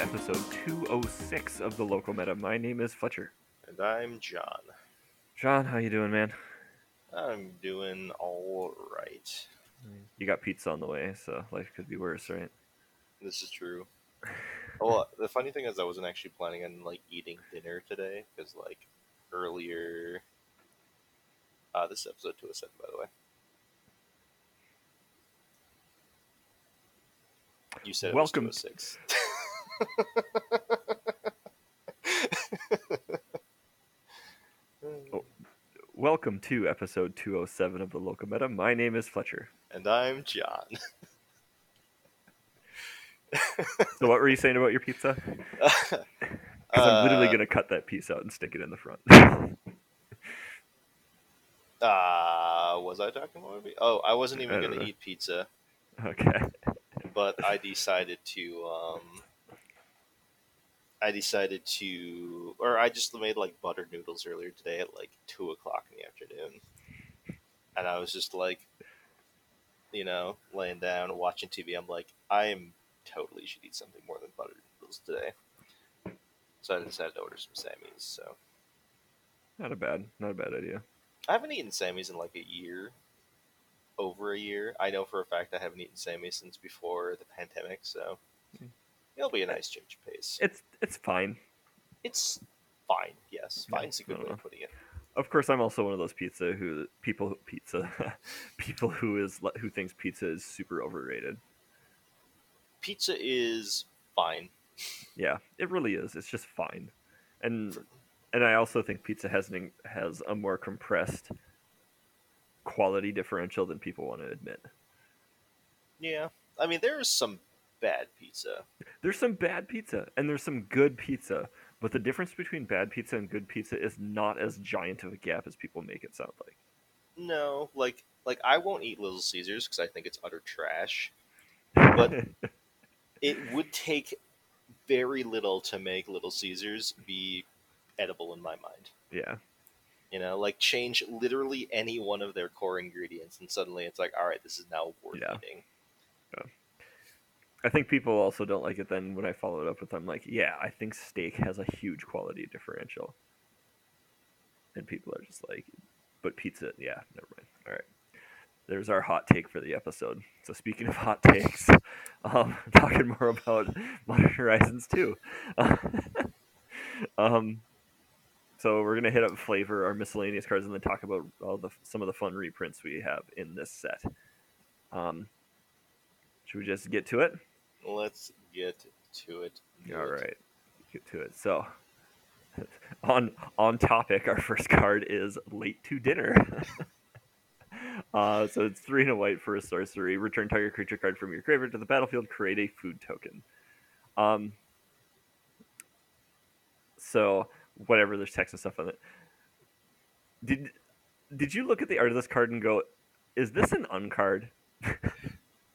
episode 206 of the Local Meta. My name is Fletcher. And I'm John. John, how you doing, man? I'm doing all right. You got pizza on the way, so life could be worse, right? This is true. well, the funny thing is, I wasn't actually planning on like eating dinner today because like earlier. Uh, this is episode 207, by the way. You said Welcome. it was 206. Welcome to episode 207 of the Local Meta. My name is Fletcher. and I'm John. So, what were you saying about your pizza? Because I'm literally Uh, going to cut that piece out and stick it in the front. Uh, was I talking about movie? Oh, I wasn't even gonna eat pizza, okay. but I decided to. Um, I decided to, or I just made like butter noodles earlier today at like two o'clock in the afternoon, and I was just like, you know, laying down watching TV. I'm like, I am totally should eat something more than butter noodles today. So I decided to order some Sammys. So Not a bad, not a bad idea. I haven't eaten Sammys in like a year, over a year. I know for a fact I haven't eaten Sammys since before the pandemic, so. It'll be a nice change of pace. It's it's fine. It's fine, yes, fine's a good way of putting it. Of course, I'm also one of those pizza who people pizza people who is who thinks pizza is super overrated. Pizza is fine. Yeah, it really is. It's just fine, and and I also think pizza has an, has a more compressed quality differential than people want to admit. Yeah, I mean there is some bad pizza. There's some bad pizza and there's some good pizza, but the difference between bad pizza and good pizza is not as giant of a gap as people make it sound like. No, like like I won't eat Little Caesars because I think it's utter trash. But it would take very little to make Little Caesars be edible in my mind. yeah, You know, like change literally any one of their core ingredients, and suddenly it's like, all right, this is now worth Yeah. eating. I think people also don't like it. Then when I follow it up with, I'm like, yeah, I think steak has a huge quality differential, and people are just like, but pizza, yeah, never mind. All right, there's our hot take for the episode. So speaking of hot takes, um, talking more about Modern Horizons 2. um, so we're gonna hit up flavor our miscellaneous cards and then talk about all the some of the fun reprints we have in this set. Um, should we just get to it? Let's get to it. All get to it. So, on on topic, our first card is late to dinner. uh, so it's three and a white for a sorcery. Return target creature card from your graveyard to the battlefield. Create a food token. Um. So whatever, there's text and stuff on it. Did did you look at the art of this card and go, "Is this an uncard?"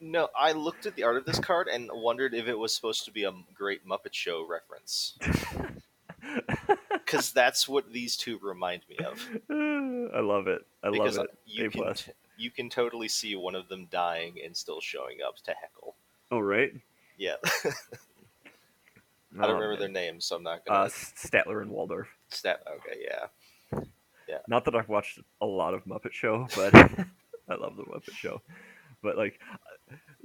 No, I looked at the art of this card and wondered if it was supposed to be a Great Muppet Show reference, because that's what these two remind me of. I love it. I because love it. you A can plus. you can totally see one of them dying and still showing up to heckle. Oh right. Yeah, I don't Oh, remember man. their names, so I'm not gonna Uh, Statler and Waldorf. stat. Okay, yeah, yeah. Not that I've watched a lot of Muppet Show, but I love the Muppet Show. But like,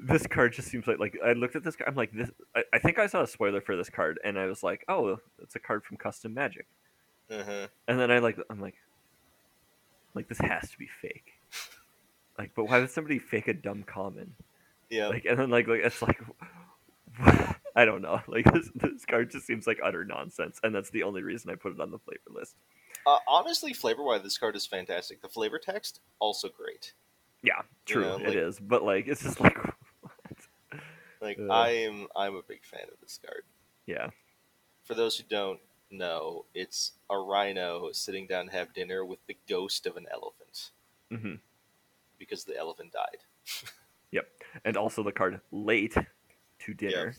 this card just seems like like I looked at this. card, I'm like this. I, I think I saw a spoiler for this card, and I was like, oh, it's a card from Custom Magic. hmm And then I like, I'm like, like this has to be fake. Like, but why would somebody fake a dumb common? Yeah. Like, and then like, like it's like, I don't know. Like this, this card just seems like utter nonsense, and that's the only reason I put it on the flavor list. Uh, honestly, flavor wise, this card is fantastic. The flavor text also great. Yeah, You true, know, like- is. But like, it's just like? Like Uh. I'm I'm a big fan of this card. yeah, For those who don't know, it's a rhino sitting down to have dinner with the ghost of an elephant hmm because the elephant died. Yep, and also the card late to dinner.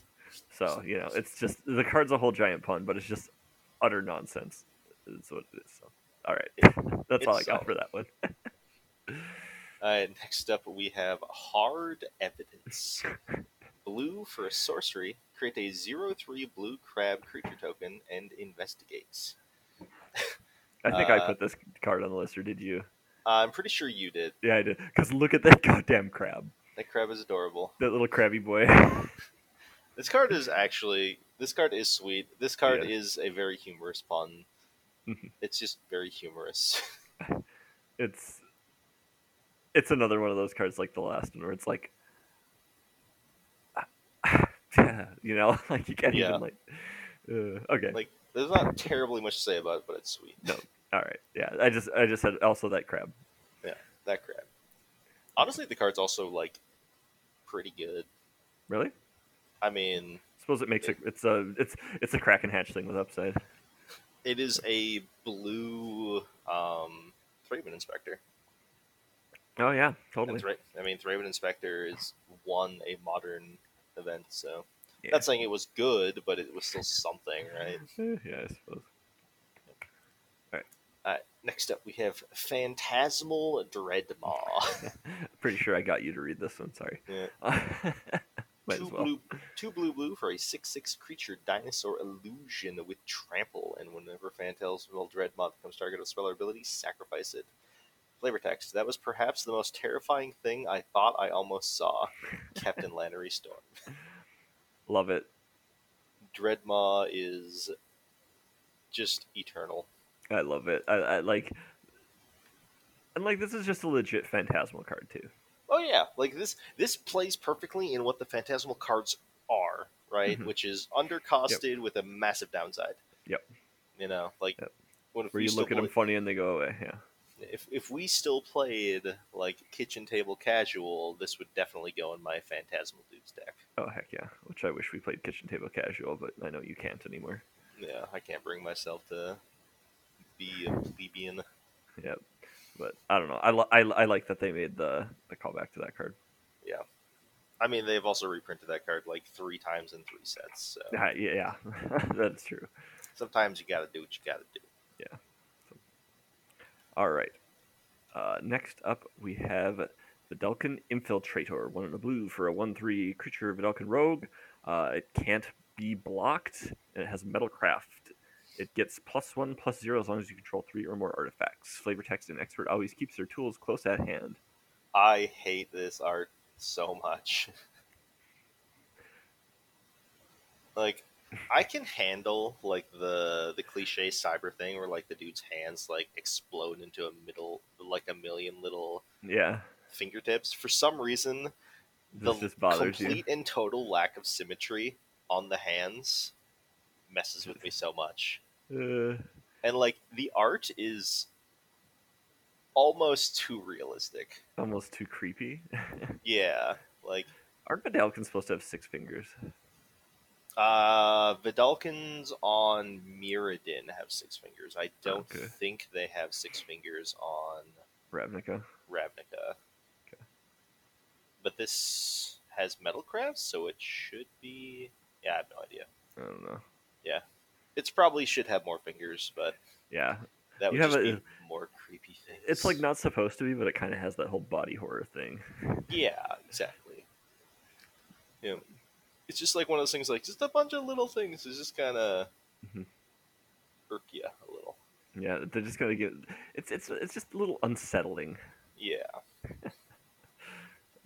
So you know, it's just the card's a whole giant pun, but it's just utter nonsense. That's what it is. So, all right, that's all I got for that one. Uh, next up, we have Hard Evidence. Blue for a sorcery. create a zero three blue crab creature token and investigates. I think I Uh, put this card on the list, or did you? I'm pretty sure you did. Yeah, I did. Because look at that goddamn crab. That crab is adorable. That little crabby boy. This card is actually this card is sweet. This card Yeah. is a very humorous pun. Mhm. it's just very humorous. it's it's another one of those cards like the last one where it's like you know, like you can't Yeah. even like uh, okay. like there's not terribly much to say about it, but it's sweet. No. All right. Yeah, I just I just said also that crab. Yeah, that crab. Honestly, the card's also like pretty good. Really? I mean, I suppose it makes it it's a it's it's a crack and hatch thing with upside. it is a blue um Thraben Inspector. Oh yeah, totally. Thra- I mean, Thraben Inspector is one a modern event, so Yeah. not saying it was good, but it was still something, right? Yeah, I suppose. Uh, next up, we have Phantasmal Dreadmaw. Pretty sure I got you to read this one. Sorry. Yeah. Two well. blue, two blue, blue for a six-six creature dinosaur illusion with trample, and whenever Phantasmal Dreadmaw becomes target of spell or ability, sacrifice it. Flavor text: That was perhaps the most terrifying thing I thought I almost saw. Captain Lannery Storm. Love it. Dreadmaw is just eternal. I love it. I, I like. And like this is just a legit phantasmal card too. Oh yeah, like this this plays perfectly in what the phantasmal cards are, right? Mhm. Which is undercosted with a massive downside. Yep. You know, like Yep. when if Where you look at them funny and they go away. Yeah. If if we still played like kitchen table casual, this would definitely go in my phantasmal dudes deck. Oh heck yeah. Which I wish we played kitchen table casual, but I know you can't anymore. Yeah, I can't bring myself to be a plebeian. Yep. But I don't know. I, li- I, I like that they made the the callback to that card. Yeah, I mean, they've also reprinted that card like three times in three sets. So Yeah, yeah, yeah. that's true. sometimes you got to do what you got to do. All right. Uh, next up, we have Vedalken Infiltrator, one in the blue for a 1 3 creature Vidalcan Rogue. Uh, it can't be blocked, and it has Metalcraft. It gets plus 1, plus 0 as long as you control 3 or more artifacts. Flavor text and expert always keeps their tools close at hand. I hate this art so much. like I can handle like the the cliche cyber thing where like the dude's hands like explode into a middle like a million little Yeah, fingertips. For some reason, the this just bothers you. complete and total lack of symmetry on the hands messes with me so much. Uh, And like the art is almost too realistic. almost too creepy. Yeah, like Aren't Vedalkens supposed to have six fingers? Uh, Vedalkens on Mirrodin have six fingers. I don't Okay. think they have six fingers on Ravnica. Ravnica. Okay. But this has Metalcraft, so it should be. Yeah, I have no idea. I don't know. Yeah, it's probably should have more fingers, but Yeah, that You would have just a- be more creepy things. it's like not supposed to be, but it kind of has that whole body horror thing. Yeah, exactly. Yeah, it's just like one of those things. Like just a bunch of little things. It's just kind of Mhm. irk you a little. Yeah, they're just gonna get. It's it's it's just a little unsettling. Yeah.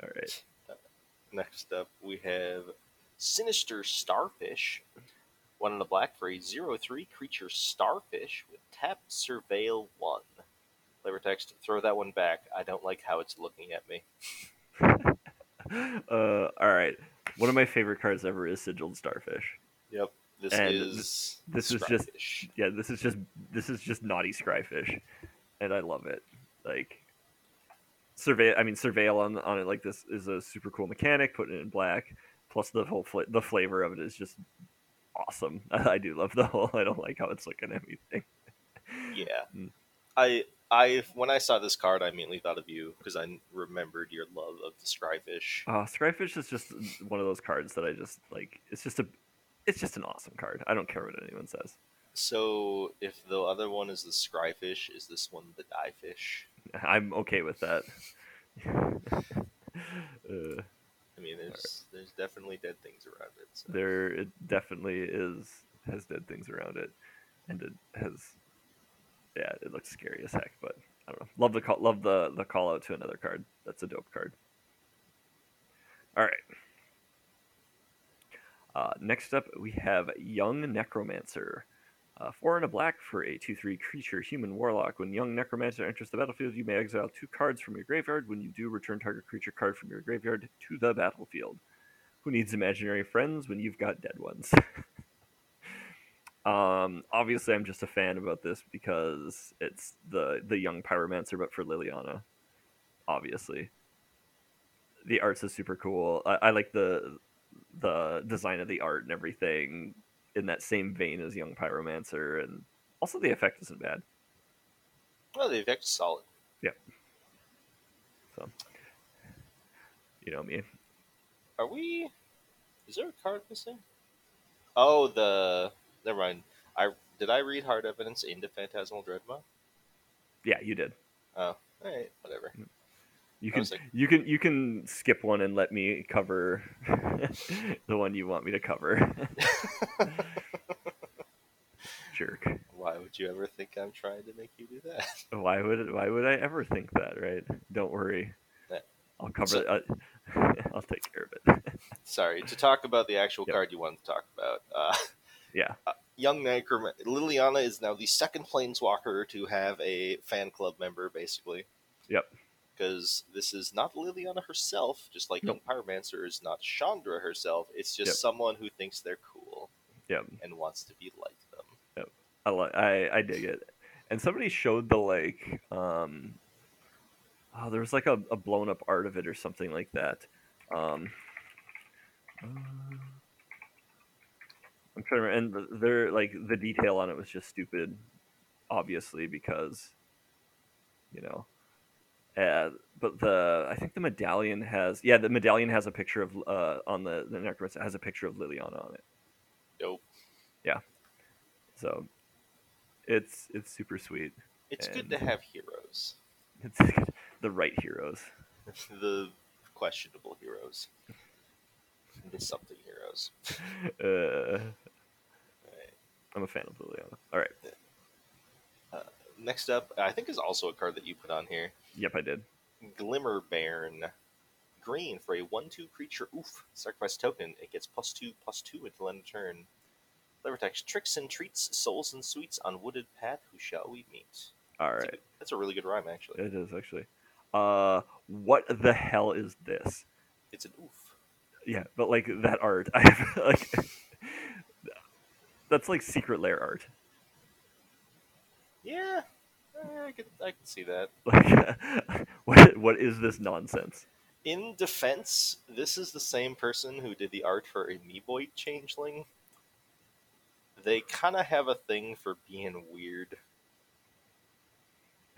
All right. Next up, we have Sinister Starfish. One in the black for a zero three creature starfish with tapped surveil 1. Flavor text, throw that one back. I don't like how it's looking at me. Uh, all right. One of my favorite cards ever is Sigiled Starfish. Yep. This And is. this is just- Yeah, this is just this is just naughty Scryfish, and I love it. Like survey, I mean surveil on on it like this is a super cool mechanic. Putting it in black, plus the whole fla- the flavor of it is just awesome. I do love the whole. I don't like how it's looking at me. Yeah. Mm. I. I when I saw this card, I immediately thought of you because I remembered your love of the Scryfish. Uh, Scryfish is just one of those cards that I just like. It's just a, it's just an awesome card. I don't care what anyone says. So, if the other one is the Scryfish, is this one the Diefish? I'm okay with that. uh, I mean, there's there's definitely dead things around it. So. There it definitely is has dead things around it, and it has yeah, it looks scary as heck. But I don't know. Love the call, love the the call out to another card. That's a dope card. All right. Uh, next up, we have Young Necromancer. Uh, four and a black for a 2 3 creature, human warlock. When Young Necromancer enters the battlefield, you may exile two cards from your graveyard. When you do, return target creature card from your graveyard to the battlefield. Who needs imaginary friends when you've got dead ones? um, obviously, I'm just a fan about this because it's the, the Young Pyromancer, but for Liliana. Obviously. The art's is super cool. I, I like the the design of the art and everything in that same vein as Young Pyromancer, and also the effect isn't bad. Well, the effect is solid. So, you know me. Are we? Is there a card missing? Oh, the never mind. I did I read hard evidence into Phantasmal Dreadmaw? Yeah, you did. Oh, all right, whatever. You can like- you can you can skip one and let me cover the one you want me to cover. Jerk. Why would you ever think I'm trying to make you do that? Why would why would I ever think that? Right? Don't worry. I'll cover. So- it. I, I'll take care of it. Sorry to talk about the actual Yep. card you wanted to talk about. Uh, yeah. young Necrom Liliana is now the second Planeswalker to have a fan club member, basically. Yep. Because this is not Liliana herself, just like Nope. Young Pyromancer is not Chandra herself. It's just Yep. someone who thinks they're cool Yep. and wants to be like them. I li- I I dig it. And somebody showed the like um oh there was like a, a blown up art of it or something like that. Um uh, I'm trying to remember, and they're like the detail on it was just stupid, obviously because you know. Uh, but the I think the medallion has yeah the medallion has a picture of uh on the the necromancer has a picture of Liliana on it. Dope. Yeah. So it's it's super sweet. It's good to have heroes. It's the right heroes. the questionable heroes. The something heroes. Uh. I'm a fan of Liliana. All right. Next up, I think is also a card that you put on here. Yep, I did. Glimmer Bairn. Green for a 1 2 creature. Oof. Sacrifice token. It gets plus 2 plus 2 until end of turn. Flavor text Tricks and treats, souls and sweets on wooded path. Who shall we meet? All right. That's, a good- that's a really good rhyme, actually. It is actually. Uh, what the hell is this? It's an oof. Yeah, but like that art, I have like. That's like secret lair art. Yeah. eh, I can, I can see that. Like, what what is this nonsense? In defense, this is the same person who did the art for Amoeboid Changeling. They kind of have a thing for being weird.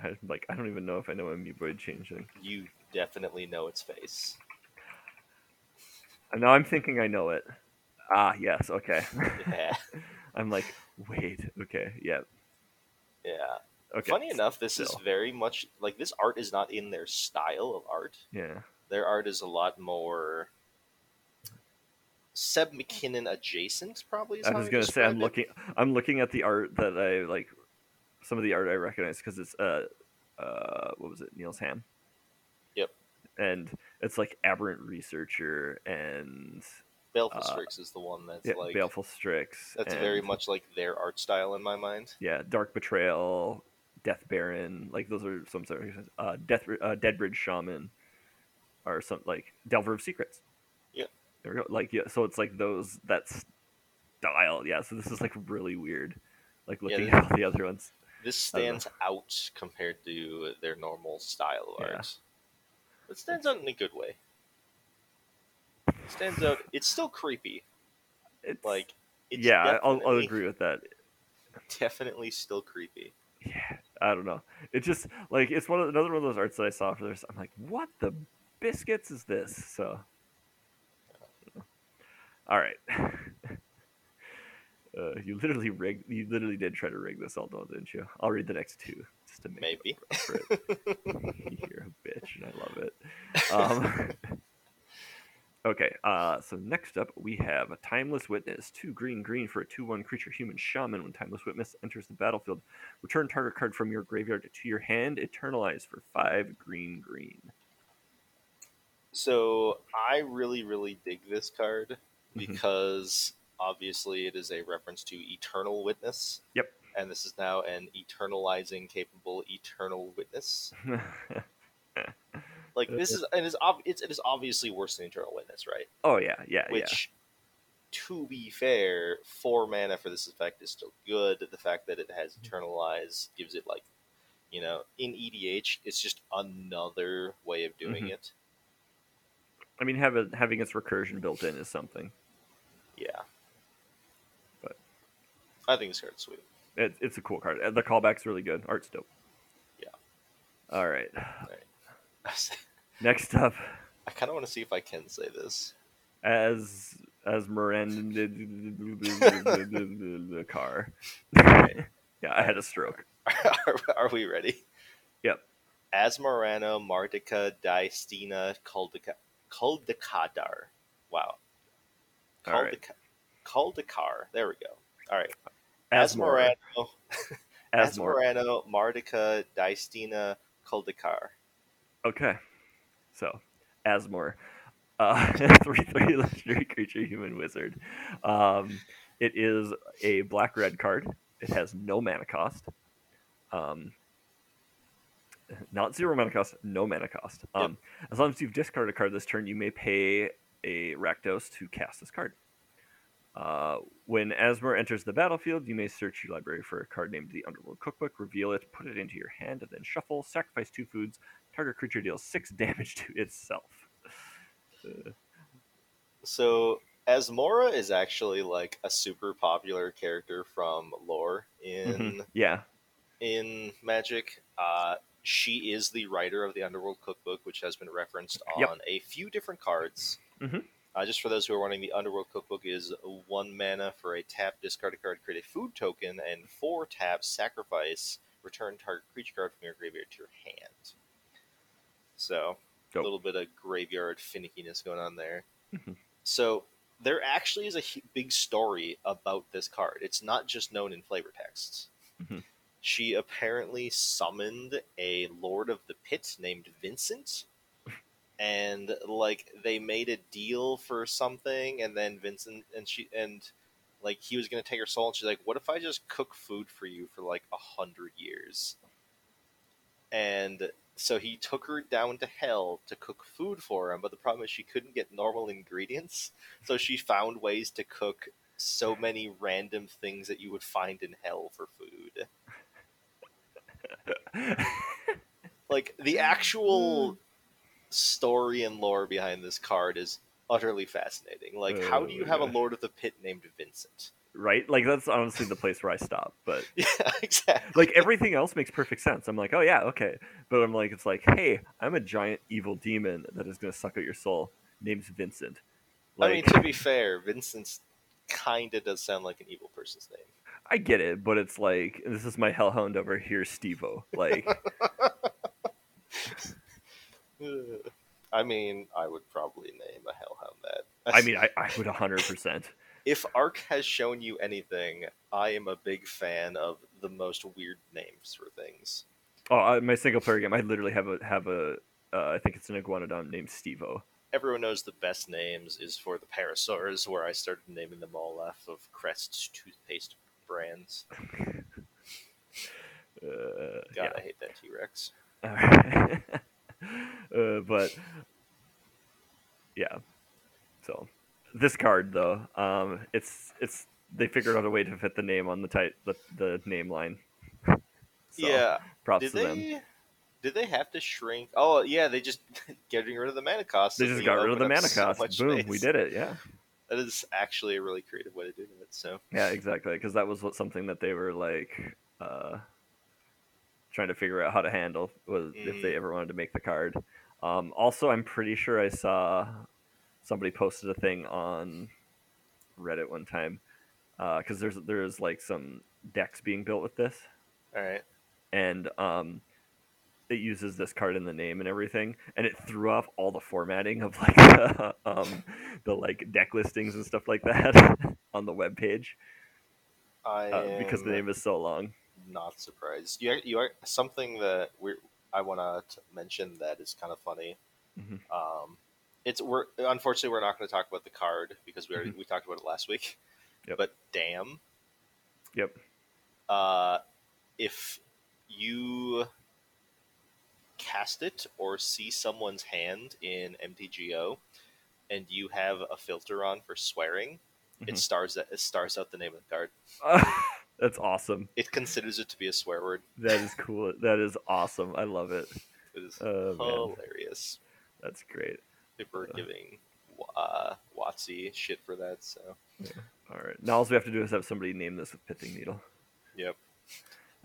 I, like I don't even know if I know Amoeboid Changeling. You definitely know its face. Now I'm thinking I know it. Ah, yes. Okay. Yeah. I'm like, wait. Okay. Yeah. Yeah. Okay. Funny enough, this is very much like this art is not in their style of art. Yeah. Their art is a lot more Seb McKinnon adjacent, probably. Is I was gonna say I'm it. looking. I'm looking at the art that I like. Some of the art I recognize because it's uh, uh, what was it? Nils Hamm. Yep. And it's like aberrant researcher and Baleful uh, Strix is the one that's yeah, like baleful strix. that's and, very much like their art style in my mind. yeah. Dark betrayal, death baron. Like those are some sort of uh, death uh, deadbridge shaman, or some like delver of secrets. Yeah. There we go. Like yeah, so it's like those that style. Yeah. So this is like really weird. Like Yeah, looking this- at all the other ones. This I don't know. stands out compared to their normal style of Yeah. art. It stands out in a good way. Stands out. It's still creepy. It's Like, it's yeah, I'll, I'll agree with that. Definitely still creepy. Yeah, I don't know. It just like it's one of another one of those arts that I saw for this. I'm like, what the biscuits is this? So, all right. uh, you literally rigged. You literally did try to rig this, all though, didn't you? I'll read the next two just to make Maybe. up for it. You're a bitch, and I love it. Um, Okay, uh, so next up we have a Timeless Witness. Two green green for a 2 1 creature human shaman. When Timeless Witness enters the battlefield, return target card from your graveyard to your hand, eternalize for 5 green green. So I really, really dig this card Mhm. because obviously it is a reference to Eternal Witness. Yep. And this is now an eternalizing capable Eternal Witness. Like this is and it's, ob- it's it is obviously worse than Eternal Witness, right? oh, yeah, yeah, Which, to be fair, four mana for this effect is still good. The fact that it has Eternalize gives it like, you know, in EDH, it's just another way of doing Mhm. it. I mean, have it, having its recursion built in is something. Yeah. But- I think this card's sweet. It, it's a cool card. The callback's really good. Art's dope. Yeah. All right. I Next up, I kind of want to see if I can say this. as as Miranda the car. Right. yeah, I had a stroke. are, are we ready? Yep. Asmarano, Mardica, Diestina, Kuldica, Kuldikadar. Wow. All right. Kuldikar. There we go. All right. Asmor. Asmarano, Asmor. Asmarano, Mardica, Diestina, Kuldikar. Okay. So, Asmor. Uh, 3 3 legendary creature, human wizard. Um, it is a black red card. It has no mana cost. Um, not zero mana cost, no mana cost. Um, As long as you've discarded a card this turn, you may pay a Rakdos to cast this card. Uh, when Asmor enters the battlefield, you may search your library for a card named the Underworld Cookbook, reveal it, put it into your hand, and then shuffle, sacrifice two foods, target creature deals six damage to itself. Uh, So Asmora is actually like a super popular character from lore in mhm, Yeah. in Magic. Uh, she is the writer of the Underworld Cookbook, which has been referenced on Yep. a few different cards. Mhm. Uh, just for those who are wondering, the Underworld Cookbook is one mana for a tap, discard a card, create a food token, and four taps, sacrifice, return target creature card from your graveyard to your hand. So, Dope. a little bit of graveyard finickiness going on there. Mhm. So, there actually is a big story about this card. It's not just known in flavor texts. Mhm. She apparently summoned a Lord of the Pit named Vincent, and like they made a deal for something, and then Vincent and she and like he was gonna take her soul, and she's like, "What if I just cook food for you for like a hundred years?" And so he took her down to hell to cook food for him, but the problem is she couldn't get normal ingredients, so she found ways to cook so many random things that you would find in hell for food. Like the actual story and lore behind this card is utterly fascinating. Like, how oh do you have a. Lord of the Pit named Vincent? Right? Like, that's honestly the place where I stop. But, Yeah, exactly. like, everything else makes perfect sense. I'm like, oh, yeah, okay. But I'm like, it's like, hey, I'm a giant evil demon that is going to suck out your soul. Name's Vincent. I mean, to be fair, Vincent's kind of does sound like an evil person's name. I get it, but it's like this is my hellhound over here, Stevo. Like, I mean, I would probably name a hellhound that. I mean, I, I would hundred percent. If Ark has shown you anything, I am a big fan of the most weird names for things. Oh, I, my single player game, I literally have a have a. Uh, I think it's an iguanodon named Stevo. Everyone knows the best names is for the Parasaurs, where I started naming them all off of Crest's toothpaste brands. Uh, God, I hate that T Rex. yeah. uh, but yeah. So this card though, um, it's it's they figured out a way to fit the name on the tight the, the name line. So, yeah, props did to them. they? Did they have to shrink? Oh, yeah, they just getting rid of the mana cost. They just got rid of the mana cost. much Boom, space. we did it. Yeah. That is actually a really creative way to do it. So Yeah, exactly. Because that was what something that they were like uh, trying to figure out how to handle was if they Mm. ever wanted to make the card. Um, also, I'm pretty sure I saw somebody posted a thing on Reddit one time because there's there's like some decks being built with this, all right, and um, it uses this card in the name and everything, and it threw off all the formatting of like the, um, the like deck listings and stuff like that on the web page I uh, because the name is so long. not surprised. You are, you are something that we I want to mention that is kind of funny. Mhm. Um, it's we're unfortunately we're not going to talk about the card because we already we talked about it last week. Mm-hmm. Yep. But damn, Yep. uh, if you cast it or see someone's hand in MTGO and you have a filter on for swearing, Mhm. it stars that it stars out the name of the card. That's awesome. It considers it to be a swear word. That is cool. That is awesome. I love it. It is Oh man, hilarious. that's great. Are Uh. giving uh, WotC shit for that. So All right. Now all we have to do is have somebody name this with pithing needle. yep.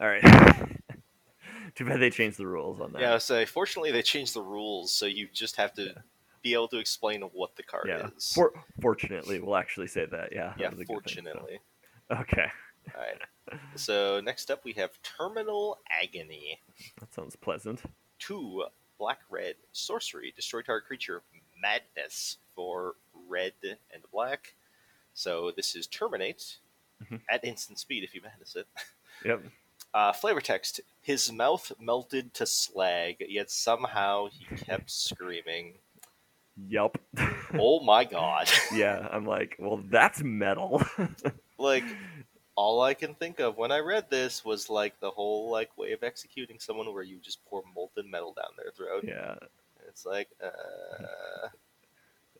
All right. Too bad they changed the rules on that. Yeah. So fortunately, they changed the rules, so you just have to be able to explain what the card Yeah. is. For, fortunately, we'll actually say that. Yeah. yeah. a good thing, so. Fortunately. Okay. All right. So next up, we have Terminal Agony. That sounds pleasant. Two black red sorcery destroy target creature madness for red and black. So this is terminate Mhm. at instant speed if you madness it. Yep. Uh, flavor text: His mouth melted to slag, yet somehow he kept screaming. Yep. Oh my god! yeah. I'm like, well, that's metal. like all I can think of when I read this was like the whole like way of executing someone where you just pour molten metal down their throat. yeah. It's like, uh,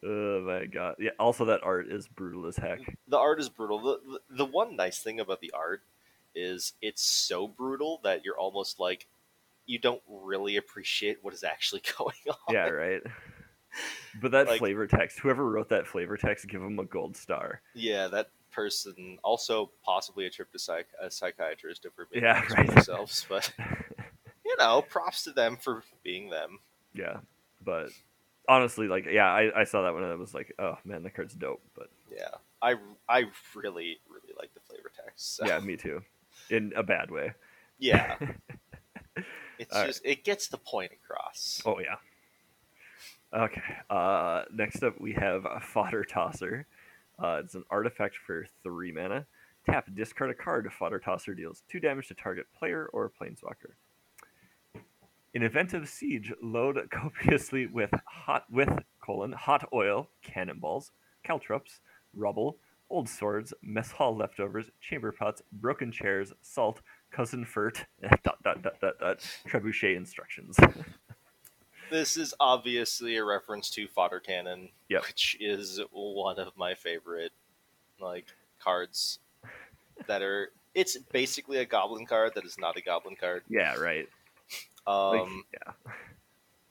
Oh my god. Yeah. Also, that art is brutal as heck. the art is brutal. The, the the one nice thing about the art is it's so brutal that you're almost like you don't really appreciate what is actually going on. Yeah. Right. But that Like- flavor text, whoever wrote that flavor text, give them a gold star. Yeah, that person also possibly a trip to psych a psychiatrist for being Yeah, right. themselves, but you know, props to them for being them. yeah. But honestly, like, yeah, I, I saw that one and I was like, oh man, the card's dope. But Yeah, I I really really like the flavor text. So. yeah, me too. In a bad way. yeah. It's All right. just it gets the point across. Oh yeah. Okay. Uh, next up, we have a Fodder Tosser. Uh, it's an artifact for three mana. Tap, discard a card. Fodder Tosser deals two damage to target player or planeswalker. In event of siege, load copiously with hot with colon hot oil, cannonballs, caltrops, rubble, old swords, mess hall leftovers, chamber pots, broken chairs, salt, cousin furt, dot dot dot dot dot, trebuchet instructions. This is obviously a reference to Fodder Cannon, Yep. which is one of my favorite like cards that are. It's basically a goblin card that is not a goblin card. yeah, right. Um, Like, yeah.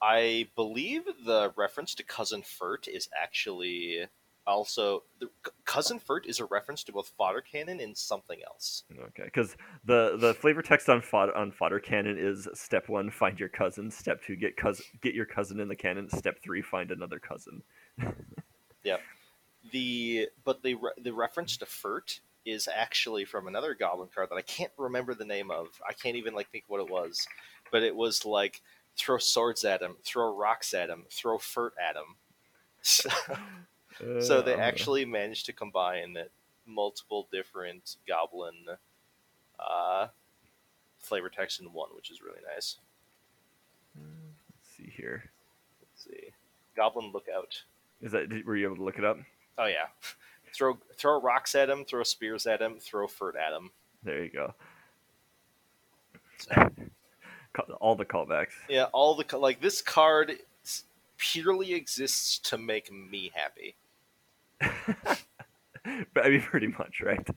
I believe the reference to cousin Furt is actually also the cousin Furt is a reference to both Fodder Cannon and something else. Okay, because the the flavor text on fodder on fodder cannon is step one, find your cousin. Step two, get cousin, get your cousin in the cannon. Step three, find another cousin. Yeah. The but the re- the reference to Furt is actually from another goblin card that I can't remember the name of. I can't even like think what it was, but it was like throw swords at him, throw rocks at him, throw Furt at him. So, so they Uh, actually managed to combine multiple different goblin uh, flavor text in one, which is really nice. Let's see here. Let's see, Goblin Lookout. Is that were you able to look it up? Oh yeah, throw throw rocks at him, throw spears at him, throw Furt at him. There you go. So, All the callbacks. yeah, all the like this card purely exists to make me happy. but I mean, pretty much, right?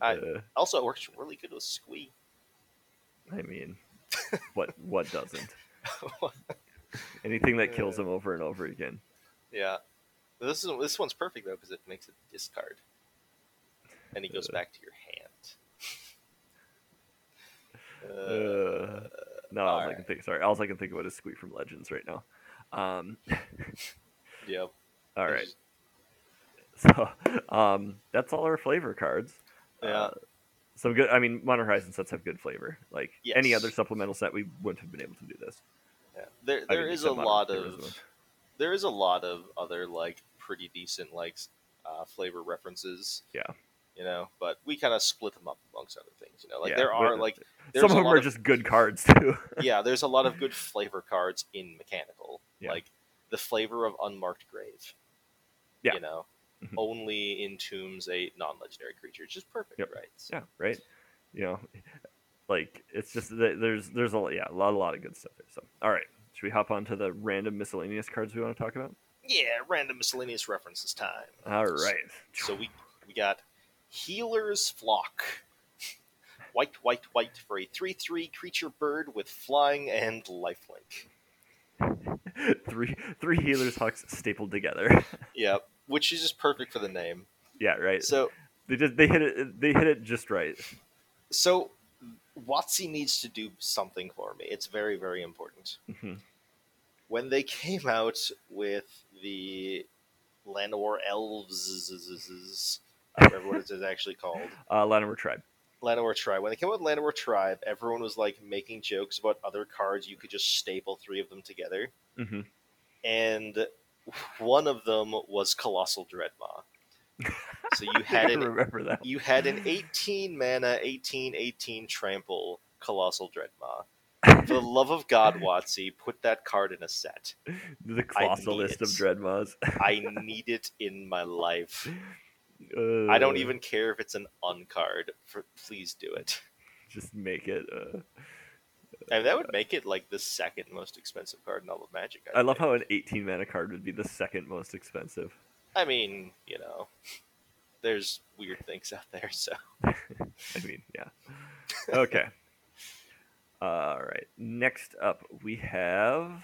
Uh, Also, it works really good with Squee. I mean, what what doesn't? Anything that kills Uh, him over and over again. yeah, this is this one's perfect though because it makes it discard, and he goes Uh. back to your hand. Uh, Uh, no, all I can alright. think. Sorry, all I can think about is Squeak from Legends right now. Um, yep. all right. So um, that's all our flavor cards. Yeah. Uh, some good. I mean, Modern Horizon sets have good flavor. Like any other supplemental set, we wouldn't have been able to do this. there I there mean, is a lot of there is a lot of other like pretty decent like uh, flavor references. Yeah. You know, but we kind of split them up amongst other things. You know, like Yeah, there are like some of them are just good cards too. yeah, there's a lot of good flavor cards in mechanical. Yeah. Like the flavor of unmarked grave. Yeah. You know, Mhm. only entombs a non-legendary creature. It's just perfect, Yep. right? yeah, right. You know, like it's just there's there's a yeah a lot a lot of good stuff there. So all right, should we hop on to the random miscellaneous cards we want to talk about? Yeah, random miscellaneous references time. All right. So we we got Healer's Flock. White, white, white for a 3 3 creature bird with flying and lifelink. three three healers hawks stapled together. Yeah, which is just perfect for the name. yeah, right. So, they just they hit it they hit it just right. so WotC needs to do something for me. It's very, very important. Mhm. When they came out with the Llanowar Elves, I don't remember what it is actually called. Uh, tribe. Llanowar Tribe. When they came out with Llanowar Tribe, everyone was like making jokes about other cards. You could just staple three of them together, hmm and one of them was Colossal Dreadmaw. So you had an remember that. you had an 18 mana, 18 18 trample Colossal Dreadmaw. For the love of God, WotC, put that card in a set. The colossal list of it. Dreadmaws. I need it in my life. Uh, I don't even care if it's an uncard. For, please do it. just make it. Uh... And that would make it like the second most expensive card in all of Magic. I love think. how an 18 mana card would be the second most expensive. I mean, you know, there's weird things out there. So I mean, yeah. Okay. All right. Next up, we have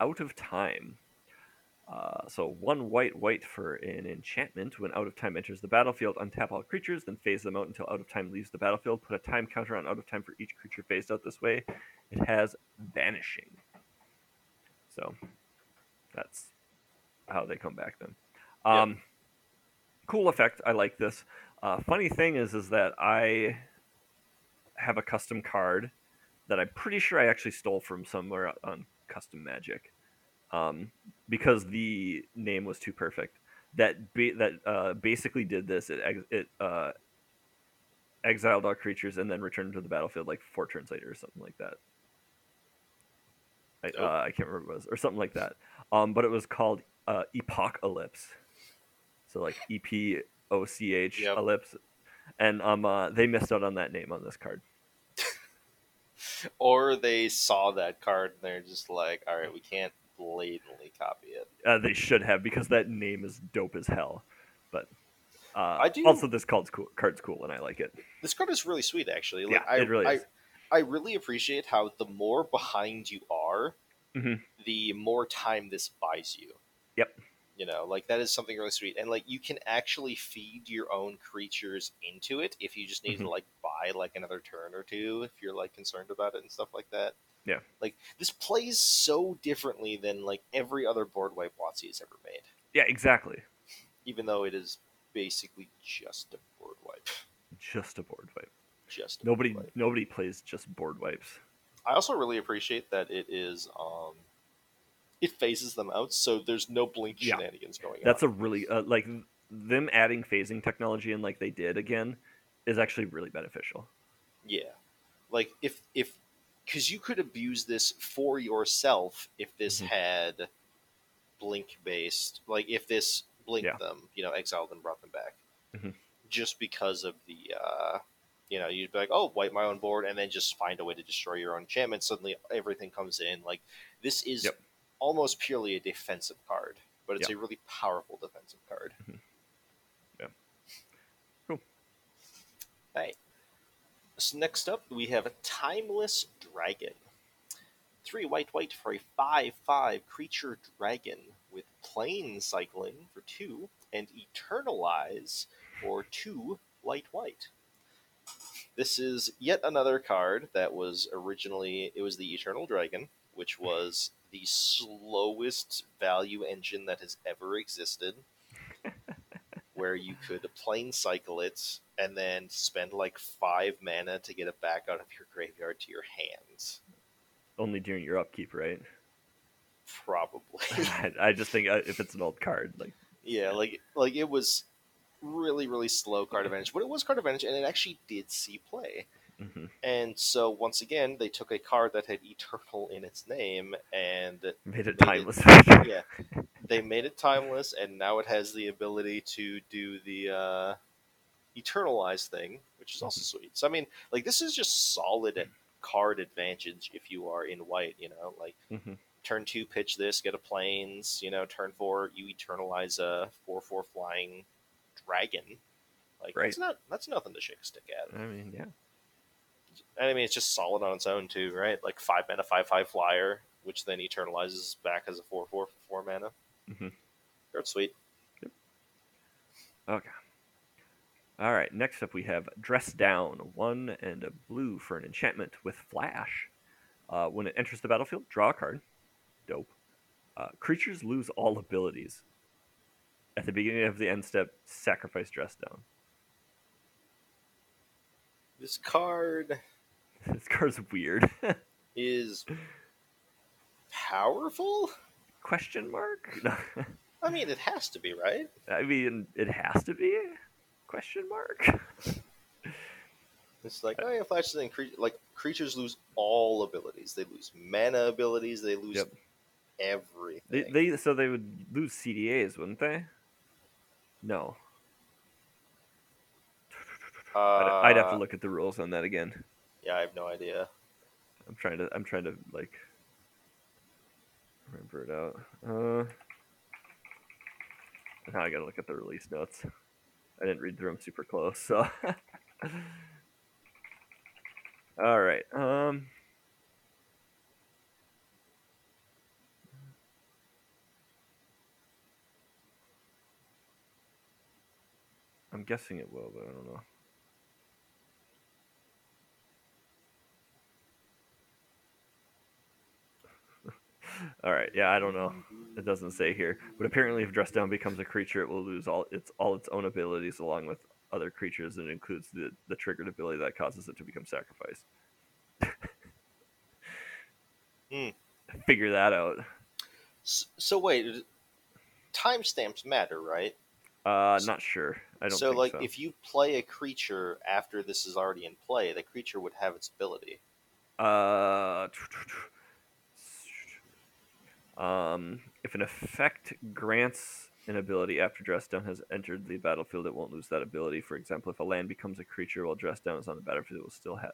Out of Time. Uh, so one white white for an enchantment. When out of time enters the battlefield, untap all creatures, then phase them out until out of time leaves the battlefield. Put a time counter on out of time for each creature phased out this way. It has vanishing. So that's how they come back then. Yep. Um, Cool effect. I like this. Uh, funny thing is, is that I have a custom card that I'm pretty sure I actually stole from somewhere on Custom Magic, um, because the name was too perfect. That ba- that uh, basically did this. It ex- it uh, exiled all creatures and then returned to the battlefield like four turns later or something like that. I, Oh. uh, I can't remember what it was or something like that. Um, but it was called uh, Epocalypse. So like E P O C H Yep. ellipse, and um, uh, they missed out on that name on this card. or they saw that card and they're just like, all right, we can't blatantly copy it. Uh, they should have because that name is dope as hell. But uh, I do- also this card's cool. Card's cool, and I like it. This card is really sweet, actually. Like, Yeah, I, it really I, is. I really appreciate how the more behind you are, Mhm. the more time this buys you. Yep. You know, like that is something really sweet, and like you can actually feed your own creatures into it if you just need to Mhm. like buy like another turn or two if you're like concerned about it and stuff like that. Yeah. Like this plays so differently than like every other board wipe WotC has ever made, Yeah, exactly. even though it is basically just a board wipe. Just a board wipe. Just a Nobody, board wipe. nobody plays just board wipes. I also really appreciate that it is um it phases them out so there's no blink Yeah. shenanigans going That's on. That's a really uh, like them adding phasing technology and like they did again is actually really beneficial. yeah. Like if if cuz you could abuse this for yourself if this Mhm. had blink based like if this blinked Yeah. them, you know, exiled and brought them back. Mhm. Just because of the uh you know, you'd be like, "Oh, wipe my own board," and then just find a way to destroy your own enchantment. Suddenly, everything comes in. Like this is Yep. almost purely a defensive card, but it's Yeah. a really powerful defensive card. Yeah. Cool. Right. So next up, we have a Timeless Dragon. Three white white for a five five creature dragon with plainscycling for two and eternalize for two white white. This is yet another card that was originally it was the Eternal Dragon, which was the slowest value engine that has ever existed. where you could plainscycle it and then spend like five mana to get it back out of your graveyard to your hands. Only during your upkeep, right? Probably. I, I just think uh, if it's an old card, like yeah, like like it was really really slow card advantage, but it was card advantage, and it actually did see play. mhm, And so once again, they took a card that had eternal in its name, and made it Made it- timeless. yeah, they made it timeless, and now it has the ability to do the uh, eternalize thing, which is also sweet. So I mean, like this is just solid card advantage if you are in white. You know, like Mhm. turn two, pitch this, get a Plains. You know, turn four, you eternalize a four four flying dragon. Like Right. that's not that's nothing to shake a stick at. I mean, yeah, And I mean, it's just solid on its own too, right? Like five mana, five five flyer, which then eternalizes back as a four four for four mana. Mhm. That's sweet. okay. All right. Next up, we have dress down one and a blue for an enchantment with flash. Uh, when it enters the battlefield, draw a card. Dope. Uh, creatures lose all abilities. At the beginning of the end step, sacrifice dress down. This card this card's weird. is powerful. Question mark? I mean, it has to be, right? I mean, it has to be? Question mark? It's like, oh yeah, flash is like creatures lose all abilities. They lose mana abilities. They lose Yep. everything. They, they so they would lose CDAs, wouldn't they? No, I'd, I'd have to Uh, look at the rules on that again. Yeah, I have no idea. I'm trying to I'm trying to like remember it out. Uh, now I gotta look at the release notes. I didn't read through them super close, so. All right. Um. I'm guessing it will, but I don't know. All right. Yeah, I don't know. It doesn't say here, but apparently, if dress down becomes a creature, it will lose all its all its own abilities along with other creatures, and it includes the the triggered ability that causes it to become sacrificed. Hmm. Figure that out. S- So wait, timestamps matter, right? Uh, not sure. I don't. so like, so. if you play a creature after this is already in play, the creature would have its ability. Uh, um, if an effect grants an ability after dress down has entered the battlefield, it won't lose that ability. For example, if a land becomes a creature while dress down is on the battlefield, it will still have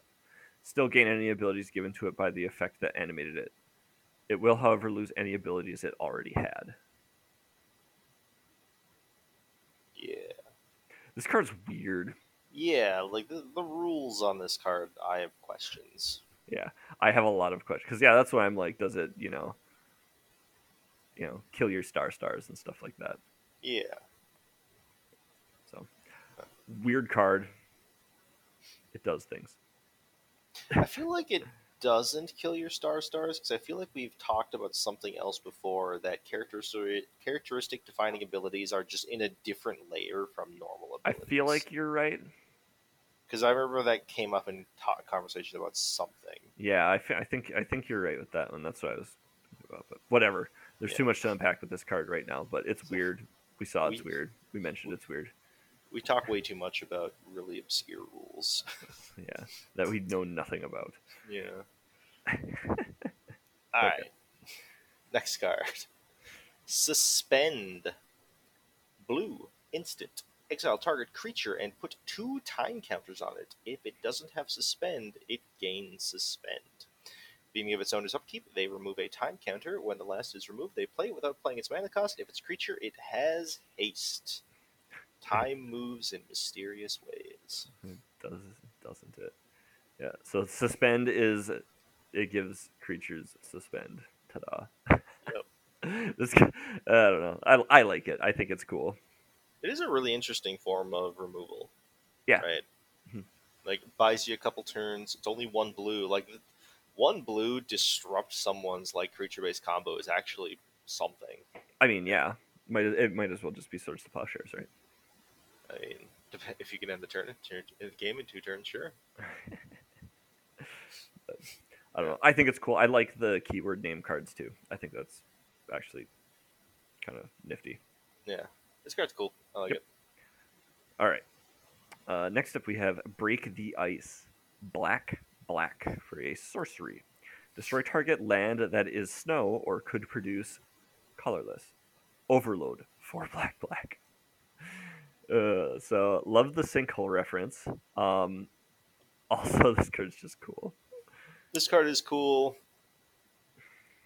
still gain any abilities given to it by the effect that animated it. It will, however, lose any abilities it already had. Yeah, This card's weird. yeah. Like the, the rules on this card, I have questions. Yeah, I have a lot of questions because yeah, that's why I'm like, does it, you know, you know, kill your star stars and stuff like that? Yeah, So weird card. It does things. I feel like it doesn't kill your star stars because I feel like we've talked about something else before that characteristic characteristic defining abilities are just in a different layer from normal abilities. I feel like you're right. because I remember that came up in ta- conversation about something. Yeah, I, think I think you're right with that one. That's what I was about. But whatever. There's Yeah. too much to unpack with this card right now. But it's weird. We saw it's We- weird. We mentioned it's weird. We talk way too much about really obscure rules. Yeah, that we know nothing about. Yeah. All right. Next card. Suspend. Blue. Instant. Exile target creature and put two time counters on it. If it doesn't have suspend, it gains suspend. Beginning of its owner's upkeep, they remove a time counter. When the last is removed, they play without playing its mana cost. If it's creature, it has haste. Time moves in mysterious ways. Does doesn't it? Yeah. So suspend is it gives creatures suspend. Ta-da. Yep. this I don't know. I, I like it. I think it's cool. It is a really interesting form of removal. Yeah. Right. Mhm. Like buys you a couple turns. It's only one blue. Like one blue disrupt someone's like creature based combo is actually something. I mean, yeah. Might it might as well just be Swords to Plowshares, right? I mean, if you can end the turn, turn the game in two turns, sure. I don't know. I think it's cool. I like the keyword name cards too. I think that's actually kind of nifty. Yeah, this card's cool. I like Yep. it. All right. Uh, next up, we have Break the Ice. Black, black for a sorcery. Destroy target land that is snow or could produce colorless. Overload for black, black. Uh, so, love the sinkhole reference. Um, also, this card's just cool. This card is cool.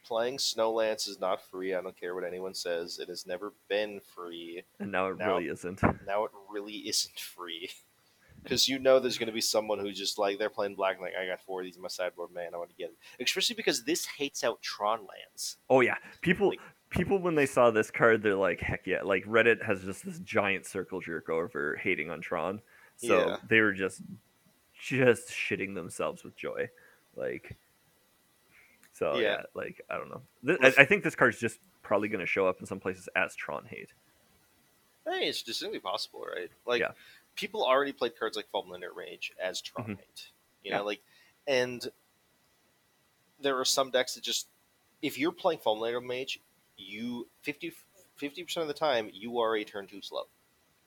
Playing Snowlands is not free. I don't care what anyone says. It has never been free. And now it Now- really isn't. Now it really isn't free. Because you know there's going to be someone who's just like, they're playing black, like, I got four of these in my sideboard, man, I want to get it. Especially because this hates out Tron lands. Oh yeah, people Like- people when they saw this card, they're like, heck yeah! Like Reddit has just this giant circle jerk over hating on Tron, so Yeah. they were just just shitting themselves with joy, like. So yeah, Yeah. like I don't know. Th- I, I think this card's just probably going to show up in some places as Tron hate. Hey, it's distinctly possible, right? Like, Yeah. People already played cards like Fulminator Mage as Tron Mhm. Hate. You know, Yeah. like, and there are some decks that just, if you're playing Fulminator Mage, you 50 percent of the time you are a turn too slow.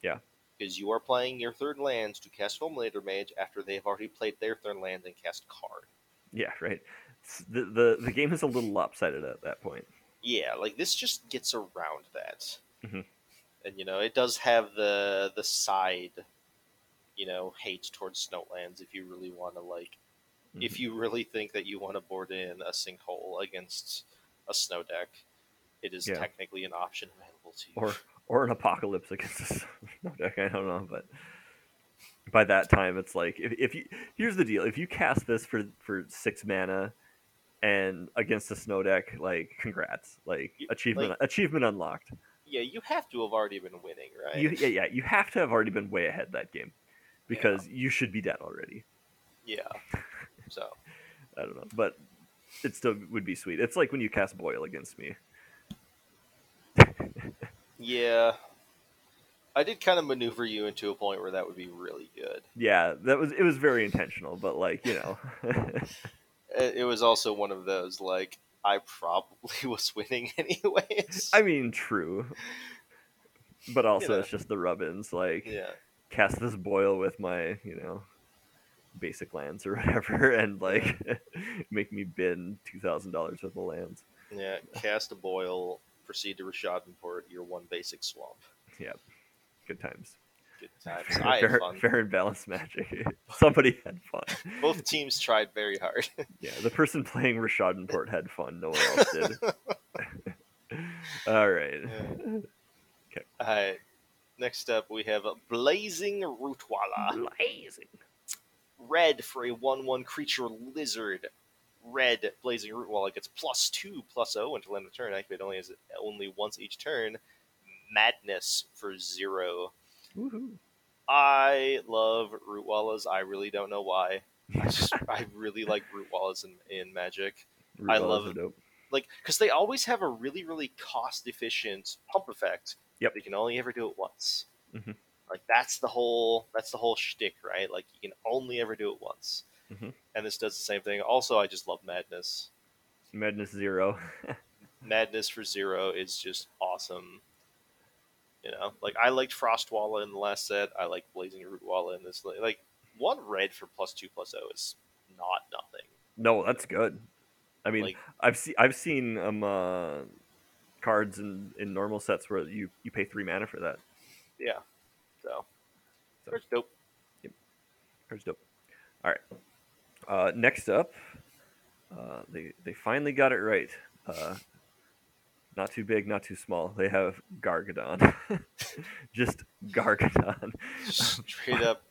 Yeah. Because you are playing your third lands to cast Fulminator Mage after they have already played their third land and cast card. Yeah, right. The, the the game is a little lopsided at that point. Yeah, like this just gets around that, Mhm. and you know it does have the the side, you know, hate towards Snowlands. If you really want to like, Mm-hmm. if you really think that you want to board in a sinkhole against a snow deck, it is Yeah. technically an option available to you. or or an apocalypse against a snow deck. I don't know, but by that time, it's like if, if you here's the deal: if you cast this for for six mana and against a snow deck, like congrats, like You- achievement like- achievement unlocked. Yeah, you have to have already been winning, right? You, yeah, yeah, you have to have already been way ahead that game because you should be dead already. yeah. So I don't know, but it still would be sweet. It's like when you cast Boil against me. yeah, I did kind of maneuver you into a point where that would be really good. Yeah, that was it was very intentional, but like you know, It it was also one of those like I probably was winning anyways. I mean, true. But also, know. it's just the rub-ins. Like, yeah, cast this boil with my, you know, basic lands or whatever, and like make me bin two thousand dollars worth of lands. yeah. Cast a boil, proceed to Rishadan Port. Your one basic swamp. Yep, good times. Good times. I had fair, fun. fair and balanced magic. Somebody had fun. Both teams tried very hard. Yeah, the person playing Rishadan Port had fun. No one else did. All right. All right. Next up, we have Blazing Rootwalla. Blazing. Red for a 1 1 creature lizard. Red Blazing Rootwalla gets plus 2 plus 0 until end of turn. Activate only, as, only once each turn. Madness for 0. Woohoo. I love Rootwallas. I really don't know why. I just I really like Rootwallas in, in Magic. I love. Like, because they always have a really, really cost efficient pump effect. Yep. You can only ever do it once. Mhm. Like that's the whole that's the whole shtick, right? Like you can only ever do it once. Mhm. And this does the same thing. Also, I just love Madness. Madness Zero. Madness for zero is just awesome. You know, like I liked Frostwalla in the last set. I like Blazing Rootwalla in this. Like one red for plus two plus zero is not nothing. no, that's good. I mean, Like- I've seen I've seen um uh, cards in, in normal sets where you, you pay three mana for that. Yeah. So, So- Card's dope. Card's dope. All right. Uh, next up, uh, they they finally got it right. Uh, not too big, not too small. They have Gargadon. Just Gargadon. Straight up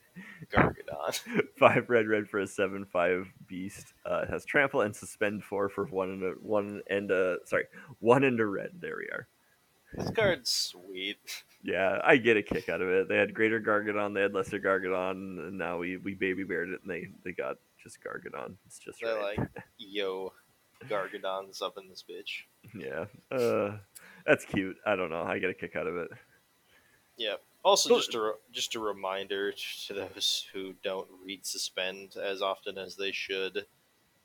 Gargadon. five red, red for a seven five beast. Uh, it has trample and suspend four for one and a one and a sorry one and a red. There we are. This card's sweet. Yeah, I get a kick out of it. They had greater Gargadon, they had lesser Gargadon, and now we, we baby beared it, and they, they got just Gargadon. It's just They're right. like, yo, Gargadon's up in this bitch. Yeah, uh, that's cute. I don't know. I get a kick out of it. Yeah. Also, just a just a reminder to those who don't read suspend as often as they should.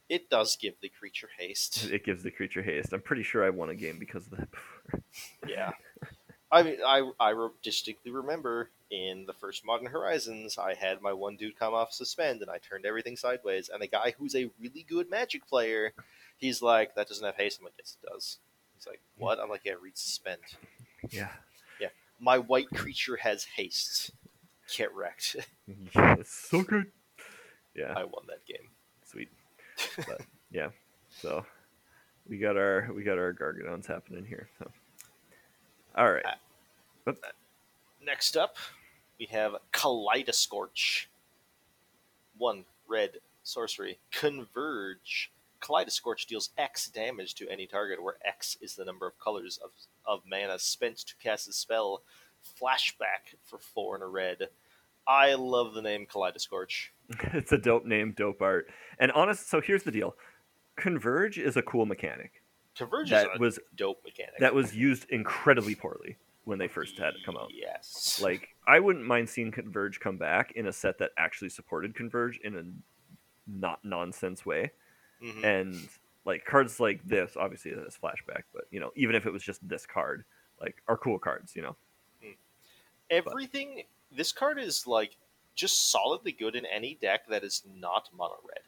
It does give the creature haste. It gives the creature haste. I'm pretty sure I won a game because of that before. Yeah. I mean, I I distinctly remember in the first Modern Horizons, I had my one dude come off suspend, and I turned everything sideways. And the guy who's a really good Magic player, he's like, "That doesn't have haste." I'm like, "Yes, it does." He's like, "What?" I'm like, "Yeah, read suspend." Yeah. My white creature has haste. Get wrecked. yeah it's so good. Yeah. I won that game. Sweet. But yeah. So we got our we got our gargadons happening here. So all right. Uh, uh, next up, we have Kaleidoscorch. One red sorcery. Converge. Kaleidoscorch deals X damage to any target, where X is the number of colors of, of mana spent to cast a spell. Flashback for four and a red. I love the name Kaleidoscorch. it's a dope name, dope art. And honest, so here's the deal. Converge is a cool mechanic Converge that is a was dope mechanic. that was used incredibly poorly when they first had it come out. Yes. Like I wouldn't mind seeing Converge come back in a set that actually supported Converge in a not nonsense way. Mhm. And like cards like this, obviously it has flashback, but you know, even if it was just this card, like are cool cards, you know. everything. This card is like just solidly good in any deck that is not mono red.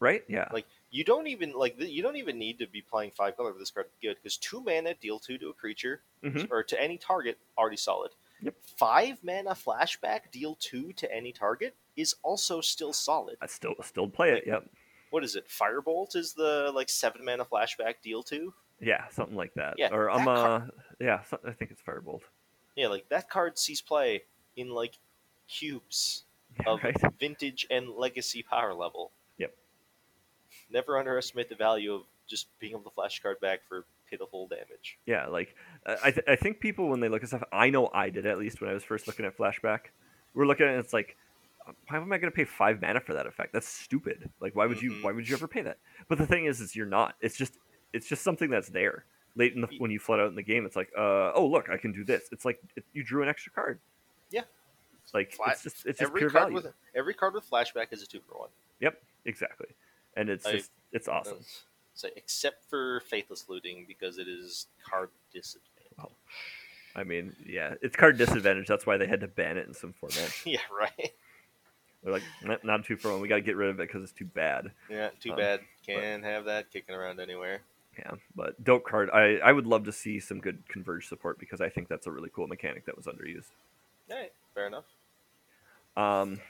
Right? Yeah. Like you don't even like you don't even need to be playing five color for this card to be good because two mana deal two to a creature Mhm. or to any target already solid. Yep. Five mana flashback deal two to any target is also still solid. I still still play it. Yep. What is it? Firebolt is the like seven mana flashback deal two. Yeah, something like that. Yeah, or I'm that uh yeah, I think it's Firebolt. Yeah, like that card sees play in like cubes Yeah, of right. vintage and legacy power level. Yep. Never underestimate the value of just being able to flash a card back for pitiful damage. Yeah, like I I, th- I think people when they look at stuff, I know I did at least when I was first looking at flashback. We're looking at it, it's like, why am I going to pay five mana for that effect? That's stupid. Like, why would you? Mhm. Why would you ever pay that? But the thing is, is you're not. It's just it's just something that's there late in the when you flood out in the game. It's like, uh, oh look, I can do this. It's like it, you drew an extra card. Yeah. Like Fla- it's just it's just every pure card value. with every card with flashback is a two for one. Yep, exactly. And it's I- just it's awesome. So except for faithless looting because it is card disadvantage. Well, I mean, yeah, it's card disadvantage. That's why they had to ban it in some format. yeah, right. They're like, not, two for one. We got to get rid of it because it's too bad. Yeah, too Um, bad. Can't have that kicking around anywhere. Yeah, but dope card. I I would love to see some good converge support because I think that's a really cool mechanic that was underused. All right, fair enough. Um,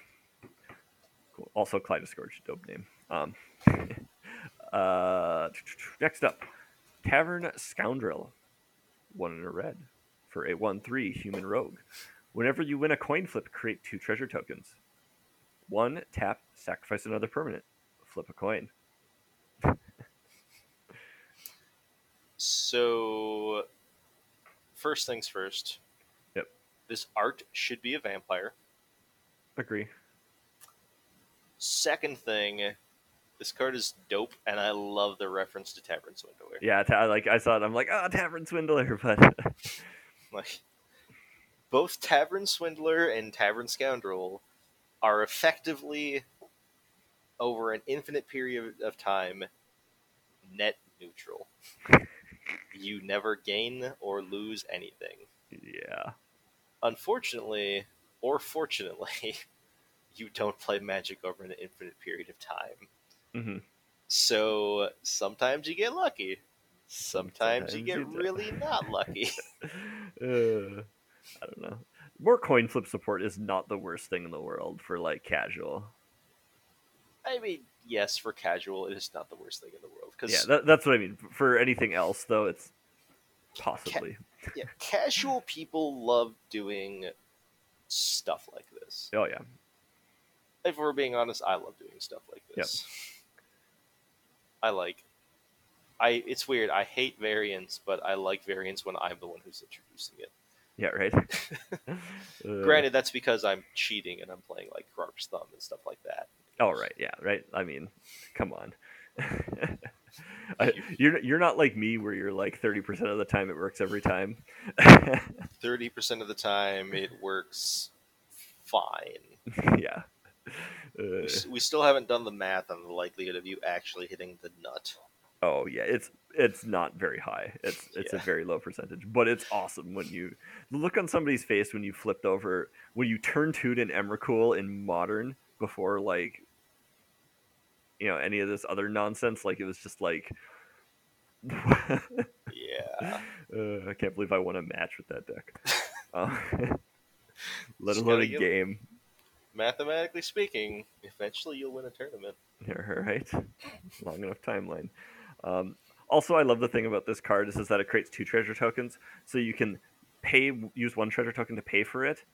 cool. Also, Kaleidoscorch, dope name. Um, uh, next up, Tavern Scoundrel, one in a red for a one-three human rogue. Whenever you win a coin flip, create two treasure tokens. One tap, sacrifice another permanent, flip a coin. So, first things first. Yep. This art should be a vampire. Agree. Second thing, this card is dope, and I love the reference to Tavern Swindler. Yeah, ta- like I saw it, I'm like, ah, Tavern Swindler, but Like, both Tavern Swindler and Tavern Scoundrel are effectively, over an infinite period of time, net neutral. you never gain or lose anything. yeah, Unfortunately, or fortunately, you don't play Magic over an infinite period of time. hmm So sometimes you get lucky. Sometimes, Sometimes you get you really not lucky. uh, I don't know. More coin flip support is not the worst thing in the world for like casual. I mean, yes, for casual, it is not the worst thing in the world. Because Yeah, that, that's what I mean. For anything else, though, it's possibly. yeah, casual people love doing stuff like this. Oh yeah, If we're being honest, I love doing stuff like this. I like. I it's weird. I hate variants, but I like variants when I'm the one who's introducing it. Yeah, right. Uh, Granted, that's because I'm cheating and I'm playing like Garbage Thumb and stuff like that. Oh right, yeah, right. I mean, come on. I, you're you're not like me where you're like thirty percent of the time it works every time. Thirty percent of the time, it works fine. yeah, Uh, We, we still haven't done the math on the likelihood of you actually hitting the nut. Oh yeah, it's it's not very high. It's it's a very low percentage, but it's awesome when you the look on somebody's face when you flipped over when you turn Toot and Emrakul in modern before like you know any of this other nonsense. Like it was just like. Yeah. Uh, I can't believe I won a match with that deck. Uh, let alone a game. Mathematically speaking, eventually you'll win a tournament. All right, long enough timeline. Um, also, I love the thing about this card is, is that it creates two treasure tokens, so you can pay use one treasure token to pay for it,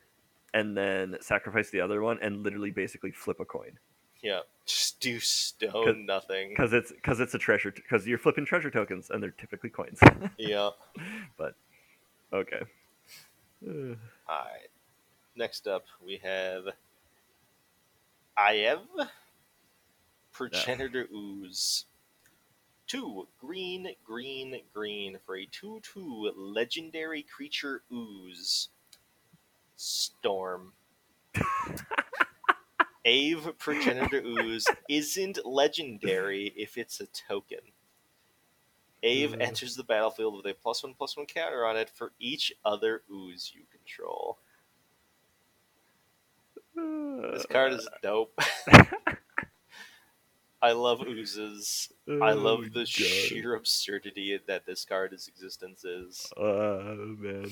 and then sacrifice the other one, and literally basically flip a coin Yeah. Just do stone nothing. because it's because it's a treasure because you're flipping treasure tokens and they're typically coins. Yeah. but okay. Uh, Alright. Next up, we have Aeve Progenitor Ooze. Two green, green, green for a 2 2 legendary creature ooze. Storm. Aeve Progenitor Ooze isn't legendary if it's a token. Aeve Hmm. enters the battlefield with a plus one plus one counter on it for each other ooze you control. This card is dope. I love oozes. I Oh, love the God. sheer absurdity that this card's existence is. Oh man.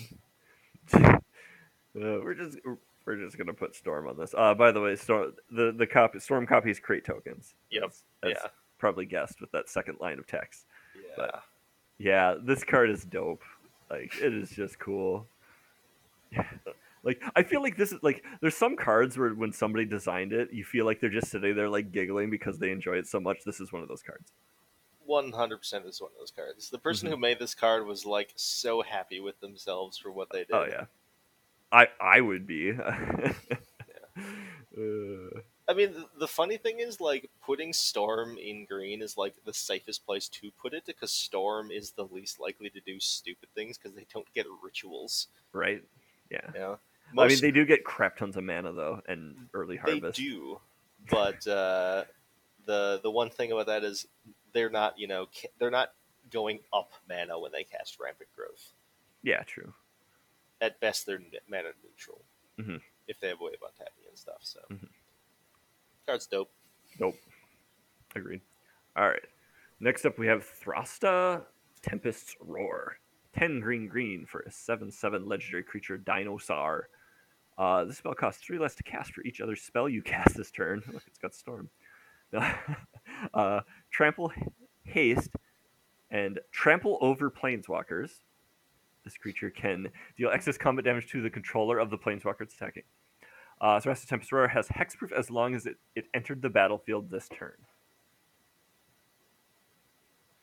uh, we're just we're just gonna put Storm on this. Uh, by the way, Storm the the copy Storm copies create tokens. Yep. Yeah. Probably guessed with that second line of text. Yeah. But- Yeah, this card is dope. Like it is just cool. Like I feel like this is like there's some cards where when somebody designed it, you feel like they're just sitting there like giggling because they enjoy it so much. This is one of those cards. One hundred percent is one of those cards. The person Mhm. who made this card was like so happy with themselves for what they did. Oh yeah. I I would be. Uh, I mean, the funny thing is, like, putting Storm in green is like the safest place to put it because Storm is the least likely to do stupid things because they don't get rituals. right? Yeah. You know, I mean, they do get crap tons of mana though, and early harvest. they do, but uh, the the one thing about that is they're not, you know, ca- they're not going up mana when they cast Rampant Growth. Yeah, true. At best, they're mana neutral Mhm. if they have wave on tapping and stuff. So, Mhm. card's dope. Nope. Agreed. All right. Next up, we have Thrasta Tempest's Roar. 10 green green for a 7 7 legendary creature, Dinosaur. Uh, this spell costs 3 less to cast for each other spell you cast this turn. Look, it's got Storm. uh, trample Haste and Trample over Planeswalkers. This creature can deal excess combat damage to the controller of the Planeswalker it's attacking. Uh, Thrasta Tempest Roar has hexproof as long as it, it entered the battlefield this turn.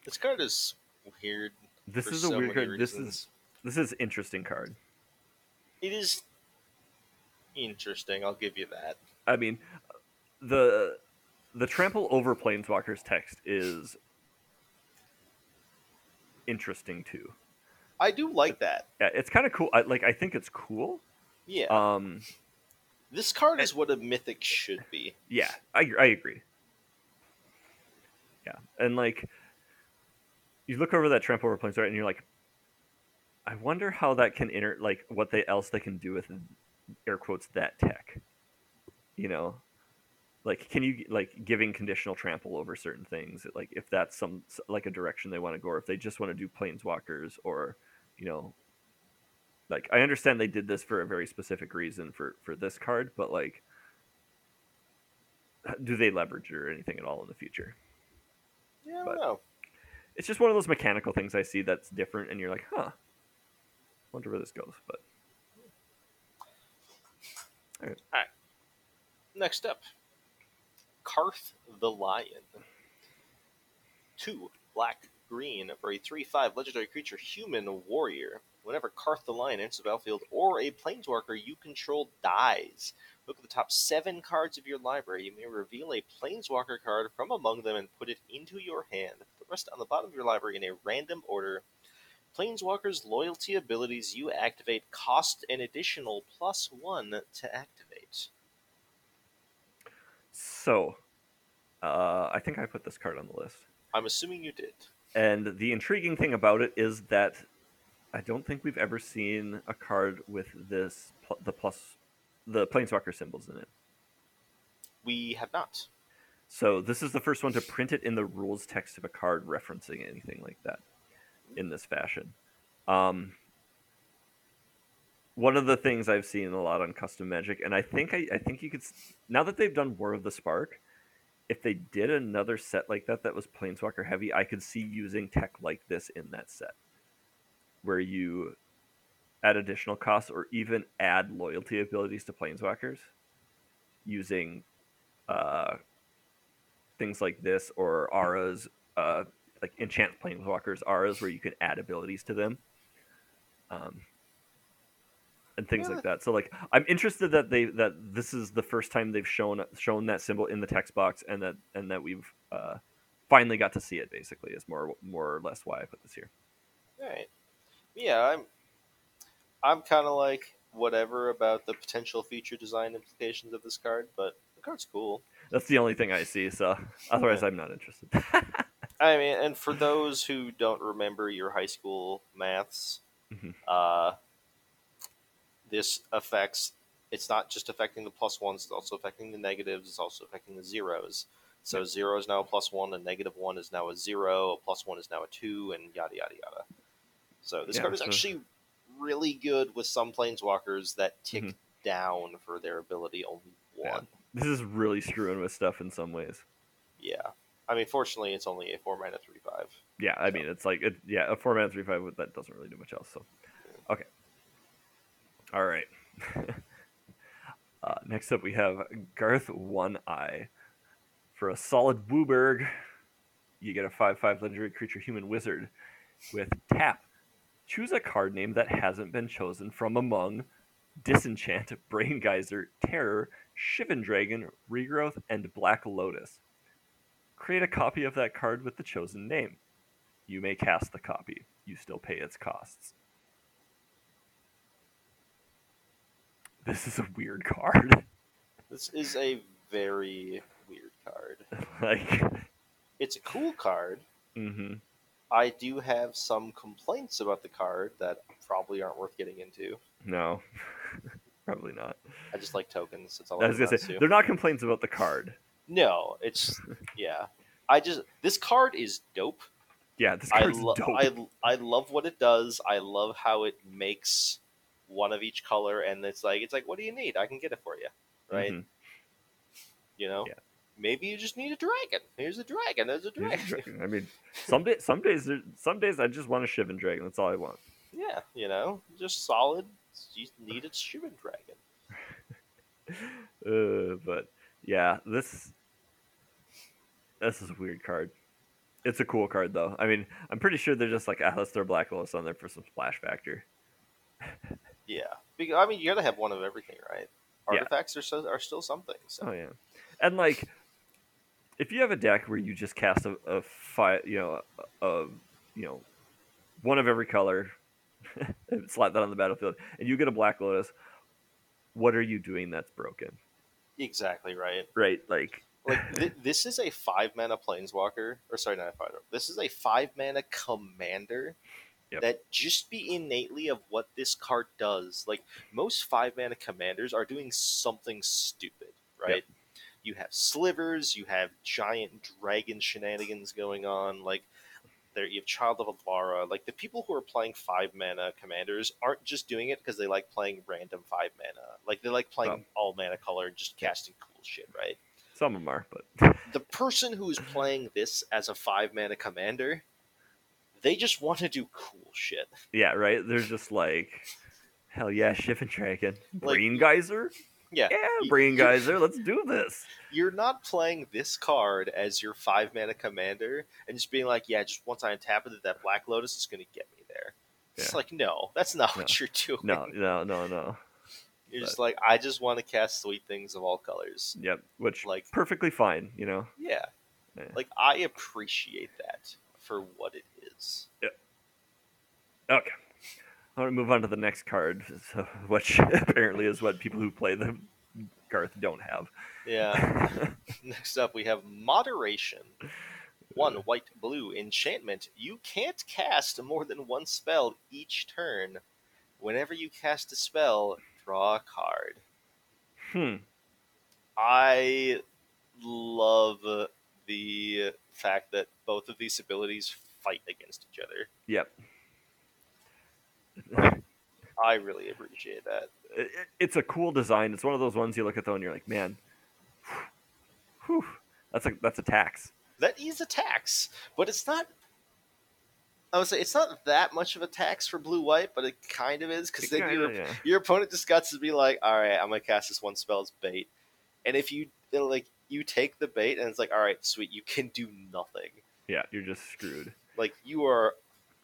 This card is weird. This is a so weird card. This is this is interesting card. It is interesting. I'll give you that. I mean, the the trample over planeswalkers text is interesting too. I do like that. Yeah, it's kind of cool. I, like I think it's cool. Yeah, Um, this card is what a mythic should be. yeah, I I agree. Yeah, and like you look over that trample over planeswalker and you're like, I wonder how that can inter like what they else they can do with air quotes that tech. You know, like can you like giving conditional trample over certain things like if that's some like a direction they want to go or if they just want to do planeswalkers or you know like i understand they did this for a very specific reason for for this card but like do they leverage it or anything at all in the future Yeah, I don't But- know. it's just one of those mechanical things i see that's different and you're like huh wonder where this goes but Next up, Carth the Lion. Two black green for a three five legendary creature human warrior. Whenever Carth the Lion enters the battlefield or a planeswalker you control dies, look at the top seven cards of your library. You may reveal a planeswalker card from among them and put it into your hand. Put the rest on the bottom of your library in a random order. Planeswalker's loyalty abilities you activate cost an additional plus one to activate. So, uh, I think I put this card on the list. I'm assuming you did. And the intriguing thing about it is that I don't think we've ever seen a card with this pl- the plus the planeswalker symbols in it. We have not. So this is the first one to print it in the rules text of a card referencing anything like that in this fashion. Um, one of the things I've seen a lot on custom magic, and I think I, I think you could now that they've done War of the Spark, if they did another set like that that was Planeswalker heavy, I could see using tech like this in that set, where you add additional costs or even add loyalty abilities to Planeswalkers using uh, things like this or auras, uh, like enchant Planeswalkers auras, where you can add abilities to them. Um, and things Yeah. like that. So like I'm interested that they that this is the first time they've shown shown that symbol in the text box and that and that we've uh, finally got to see it basically is more more or less why I put this here. All right. Yeah, I'm. I'm kind of like whatever about the potential future design implications of this card, but the card's cool. That's the only thing I see. So otherwise, I'm not interested. I mean, and for those who don't remember your high school maths, Mhm. uh, this affects. It's not just affecting the plus ones; it's also affecting the negatives. It's also affecting the zeros. So zero is now a plus one, a negative one is now a zero, a plus one is now a two, and yada yada yada. So this Yeah, card is so- actually really good with some planeswalkers that tick Mhm. down for their ability only Yeah. one. this is really screwing with stuff in some ways. Yeah. I mean, fortunately, it's only a four mana three five. Yeah, I mean it's like it, yeah, a four mana three five that doesn't really do much else. So okay, all right. uh, next up we have Garth One Eye for a solid WUBRG. You get a five five legendary creature human wizard with tap. Choose a card name that hasn't been chosen from among Disenchant, Brain Geyser, Terror, Shivan Dragon, Regrowth, and Black Lotus. Create a copy of that card with the chosen name. You may cast the copy. You still pay its costs. This is a weird card. This is a very weird card. like, It's a cool card. hmm I do have some complaints about the card that probably aren't worth getting into. no, probably not. I just like tokens. That's all I was gonna say to. they're not complaints about the card. No, it's yeah. I just this card is dope. Yeah, this I, card's lo- dope. I I love what it does. I love how it makes one of each color, and it's like it's like, what do you need? I can get it for you, right? Mhm. You know, Yeah. maybe you just need a dragon. Here's a dragon. There's a Here's dragon. a dragon. I mean, some day, some days, some days I just want a Shivan Dragon. That's all I want. yeah, you know, just solid. You need a Shivan dragon. Uh, but yeah, this this is a weird card. It's a cool card though. I mean, I'm pretty sure they're just like, ah, let's throw Black Lotus on there for some splash factor. Yeah, because, I mean, you gotta have one of everything, right? Yeah. Artifacts are so, are still something. So Oh yeah, and like, if you have a deck where you just cast a, a fi- you know, a, a you know, one of every color, slap that on the battlefield, and you get a Black Lotus, what are you doing that's broken? Exactly right. Right, like, Like th- this is a five mana planeswalker, or sorry, not a five. This is a five mana commander. Yep. That just be innately of what this card does. Like most five mana commanders are doing something stupid, right? You have slivers, you have giant dragon shenanigans going on. Like there, you have Child of Alara. Like the people who are playing five mana commanders aren't just doing it because they like playing random five mana. Like they like playing all mana color and just casting cool shit, right? some of them are, but the person who's playing this as a five mana commander, they just want to do cool shit. yeah, right. They're just like, hell yeah, Shivan Dragon, Like- Brain Geyser, Yeah, yeah, Brain you- Geyser, let's do this. You're not playing this card as your five mana commander and just being like, yeah, just once I untap it, that Black Lotus is going to get me there. It's like, no, that's not No. what you're doing. No, no, no, no. You're just like, I just want to cast sweet things of all colors. Yep, which Like- perfectly fine, you know. Yeah. Yeah. Like, I appreciate that for what it is. Okay. I want to move on to the next card, so, which apparently is what people who play the Garth don't have. Yeah. Next up, we have Moderation. One white blue enchantment. You can't cast more than one spell each turn. Whenever you cast a spell, draw a card. Hmm. I love the fact that both of these abilities fight against each other. Yep. I really appreciate that. It- it- it's a cool design. It's one of those ones you look at though and you're like, man, whew, that's a that's a tax. That is a tax, but it's not. I would say it's not that much of a tax for blue white, but it kind of is because then your yeah. your opponent just got to be like, all right, I'm gonna cast this one spell as bait, and if you like you take the bait and it's like, all right, sweet, you can do nothing. yeah, you're just screwed. Like you are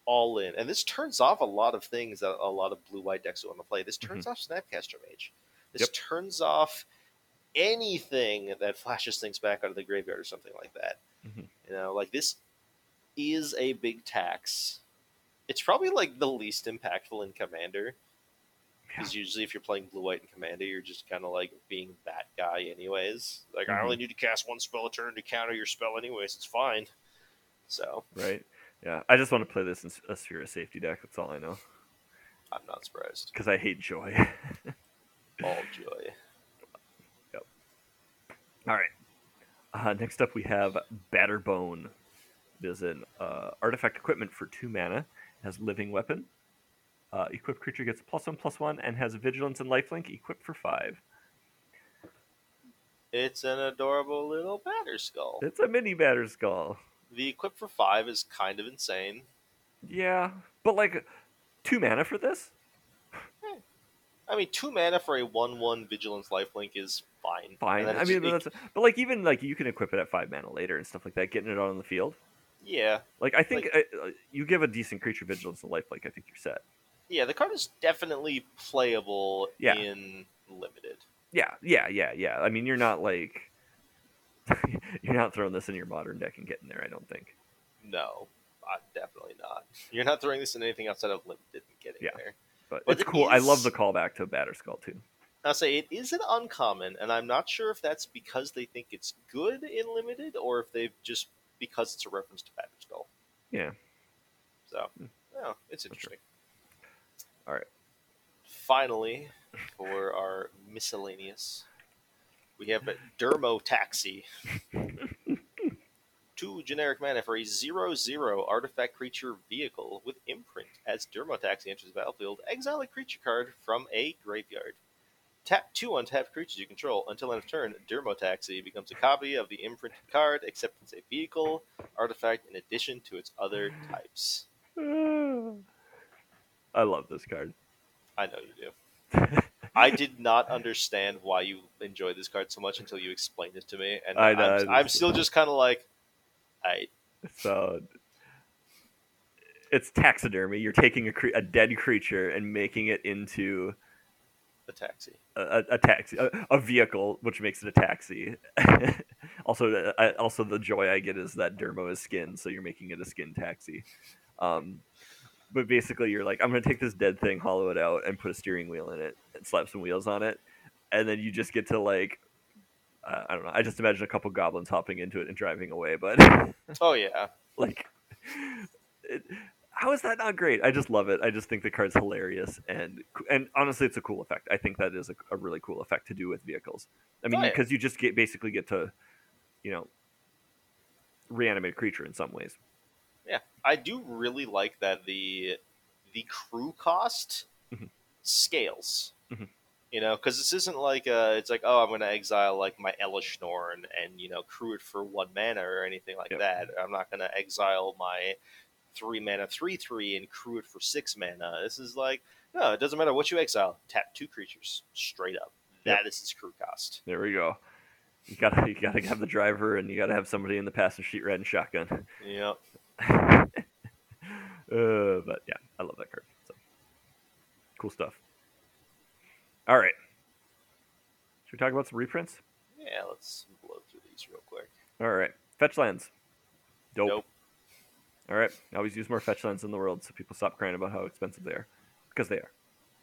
all in, and this turns off a lot of things that a lot of blue white decks want to play. This turns off Snapcaster Mage. This Mm-hmm. Yep. turns off anything that flashes things back out of the graveyard or something like that. Mhm. You know, like this is a big tax. It's probably like the least impactful in Commander. Because usually, if you're playing blue white in Commander, you're just kind of like being that guy, anyways. Like, I Mhm. only need to cast one spell a turn to counter your spell, anyways. It's fine. So, Right? Yeah. I just want to play this in a Sphere of Safety deck. That's all I know. I'm not surprised. Because I hate joy. All joy. Yep. All right. Uh, next up, we have Batterbone. It is an uh, artifact equipment for two mana. Has living weapon. Uh, equipped creature gets plus one plus one and has vigilance and lifelink. Equipped for five. It's an adorable little Batterskull. It's a mini Batterskull. The equip for five is kind of insane. Yeah, but like two mana for this. I mean, two mana for a one-one vigilance lifelink is fine. Fine. I mean, but, that's, but like even like you can equip it at five mana later and stuff like that, getting it out on the field. yeah, Like I think uh, uh, you give a decent creature vigilance and lifelink, I think you're set. yeah. The card is definitely playable Yeah. in limited. Yeah, yeah, yeah, yeah. I mean, you're not like you're not throwing this in your modern deck and getting there. I don't think. No, uh, definitely not. You're not throwing this in anything outside of limited and getting Yeah. there. But, But it's it cool. I love the callback to Batterskull too. I'll say it is an uncommon, and I'm not sure if that's because they think it's good in limited or if they've just because it's a reference to Batter Skull. Yeah. So, Hmm. yeah, it's For sure. interesting. All right. Finally, for our miscellaneous, we have Dermotaxi. Two generic mana for a 0 0 artifact creature vehicle with imprint. As Dermotaxi enters the battlefield, exile a creature card from a graveyard. Tap two untapped creatures you control until end of turn. Dermotaxi becomes a copy of the imprinted card, except it's a vehicle artifact in addition to its other types. I love this card. I know you do. I did not understand why you enjoy this card so much until you explained it to me, and I know, I'm, still just kind of like, I So it's taxidermy. You're taking a, cre- a dead creature and making it into the taxi. a, a, a taxi, a, a vehicle, which makes it a taxi. also, uh, I, also the joy I get is that Dermo is skin, so you're making it a skin taxi. Um, but basically, you're like, I'm gonna take this dead thing, hollow it out, and put a steering wheel in it, and slap some wheels on it, and then you just get to like, uh, I don't know. I just imagine a couple goblins hopping into it and driving away, but Oh yeah, like it, how is that not great? I just love it. I just think the card's hilarious and and honestly it's a cool effect. I think that is a, a really cool effect to do with vehicles. I mean Oh, yeah. because you just get basically get to you know reanimate a creature in some ways yeah. I do really like that the the crew cost Mhm. scales. Mhm. You know, because this isn't like uh, it's like oh I'm going to exile like my Elesh Norn and you know crew it for one mana or anything like Yep. that. I'm not going to exile my three mana three three and crew it for six mana. This is like no, it doesn't matter what you exile. Tap two creatures straight up. Yep. That is his crew cost. there we go you gotta you gotta have the driver and you gotta have somebody in the passenger seat riding shotgun Yep. uh, but yeah, I love that card. So cool stuff. All right, should we talk about some reprints? Yeah, let's blow through these real quick. All right, fetch lands. Dope. Nope. All right, always use more fetch lands in the world so people stop crying about how expensive they are, because they are.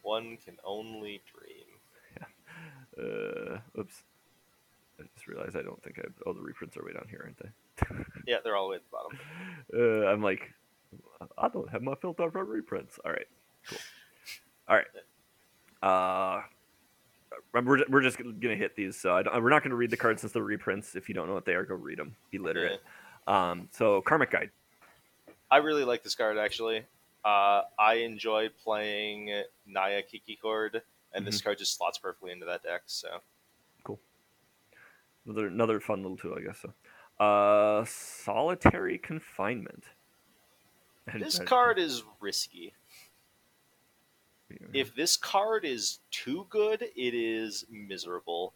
One can only dream. Uh, oops. I just realized I don't think I. Oh, the reprints are way down here, aren't they? Yeah, they're all the way at the bottom. Uh, I'm like, I don't have my filter for reprints. All right, cool. All right. Uh, we're, we're just gonna hit these. So I don't, we're not gonna read the cards since they're reprints. If you don't know what they are, go read them. Be literate. Um, so Karmic Guide. I really like this card actually. Uh, I enjoy playing Naya Kiki Kikikord, and this card just slots perfectly into that deck. So cool. Another another fun little tool, I guess. So, uh, solitary confinement. And this that- card is risky. If this card is too good, it is miserable.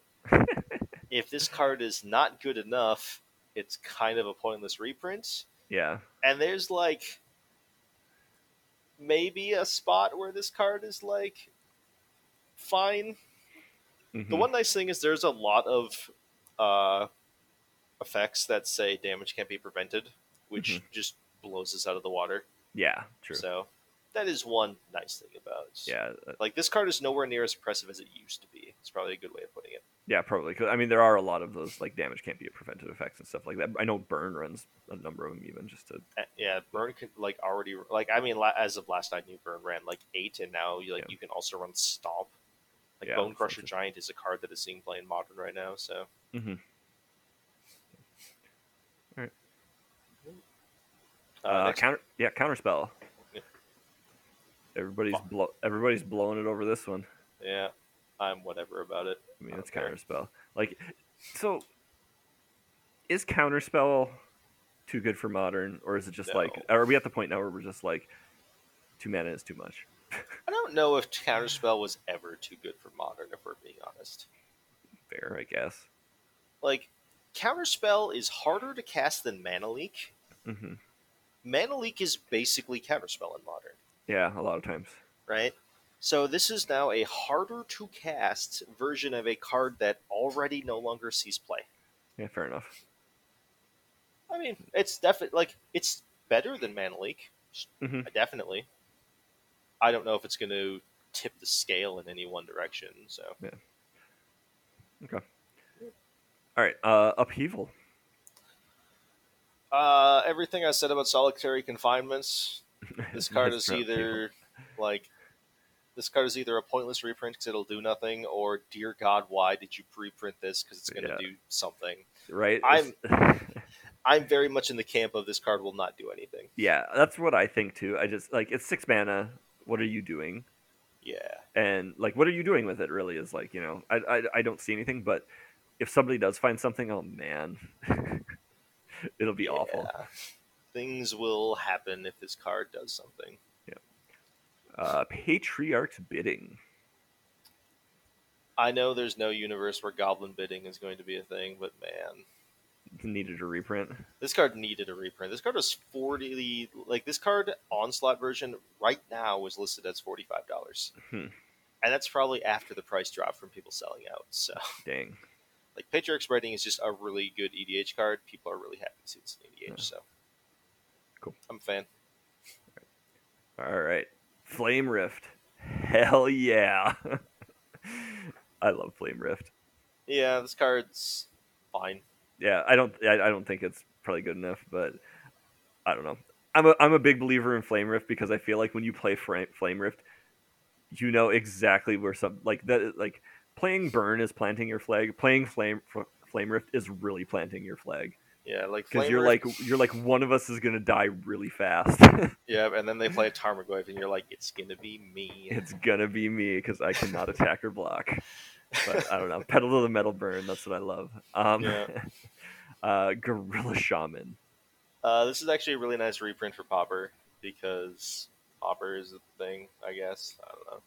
if this card is not good enough, it's kind of a pointless reprint. yeah, And there's like maybe a spot where this card is like fine. The mhm, one nice thing is there's a lot of uh, effects that say damage can't be prevented, which Mhm. just blows us out of the water. yeah, true. So that is one nice thing about. yeah, uh, Like this card is nowhere near as impressive as it used to be. It's probably a good way of putting it. yeah, probably. Cause, I mean, there are a lot of those like damage can't be prevented effects and stuff like that. I know burn runs a number of them even just to Uh, Yeah, Burn could like already like I mean la- as of last night, new Burn ran like eight, and now you like Yeah. you can also run Stomp. Like Yeah, Bonecrusher Giant is a card that is seeing play in Modern right now. So Mhm. Uh, counter. Yeah, counterspell. Yeah. Everybody's blow, everybody's blowing it over this one. yeah, I'm whatever about it. I mean, it's care. counter spell. Like, so is counterspell too good for modern, or is it just like, are we at the point now where we're just like, two mana is too much? I don't know if Counterspell was ever too good for Modern, if we're being honest. Fair, I guess. Like Counterspell is harder to cast than Mana Leak. hmm Mana Leak is basically Counterspell in Modern, Yeah, a lot of times. right? So this is now a harder to cast version of a card that already no longer sees play. Yeah, fair enough. I mean, it's definitely like it's better than Mana Leak, hmm definitely. I don't know if it's going to tip the scale in any one direction. So yeah. Okay. All right, uh, upheaval. Uh, everything I said about solitary confinements, this card is either like this card is either a pointless reprint because it'll do nothing, or dear God, why did you preprint this because it's going to Yeah. do something. right. I'm- I'm very much in the camp of this card will not do anything. yeah, that's what I think too. I just like it's six mana. What are you doing? Yeah, and like what are you doing with it really is like you know i i, I don't see anything but if somebody does find something oh man it'll be awful Yeah. Things will happen if this card does something. uh patriarch's bidding I know there's no universe where goblin bidding is going to be a thing, but man, needed a reprint this card needed a reprint. This card was forty. Like this card onslaught version right now was listed as forty five dollars, Hmm. and that's probably after the price drop from people selling out. So, dang like Patriarch's Bidding is just a really good EDH card. People are really happy to see this in EDH. So, Cool. I'm a fan. all right flame rift hell yeah i love flame rift Yeah, this card's fine. yeah i don't I, I don't think it's probably good enough but i don't know i'm a, I'm a big believer in flame rift because i feel like when you play flame rift you know exactly where some like that like playing burn is planting your flag playing flame flame rift is really planting your flag Yeah, like because you're Rift- like you're like one of us is gonna die really fast yeah, and then they play a Tarmogoyf, and you're like, it's gonna be me. it's gonna be me because i cannot attack or block but i don't know pedal to the metal burn that's what i love um Yeah. uh gorilla shaman Uh, this is actually a really nice reprint for Pauper because Pauper is a thing, I guess. I don't know.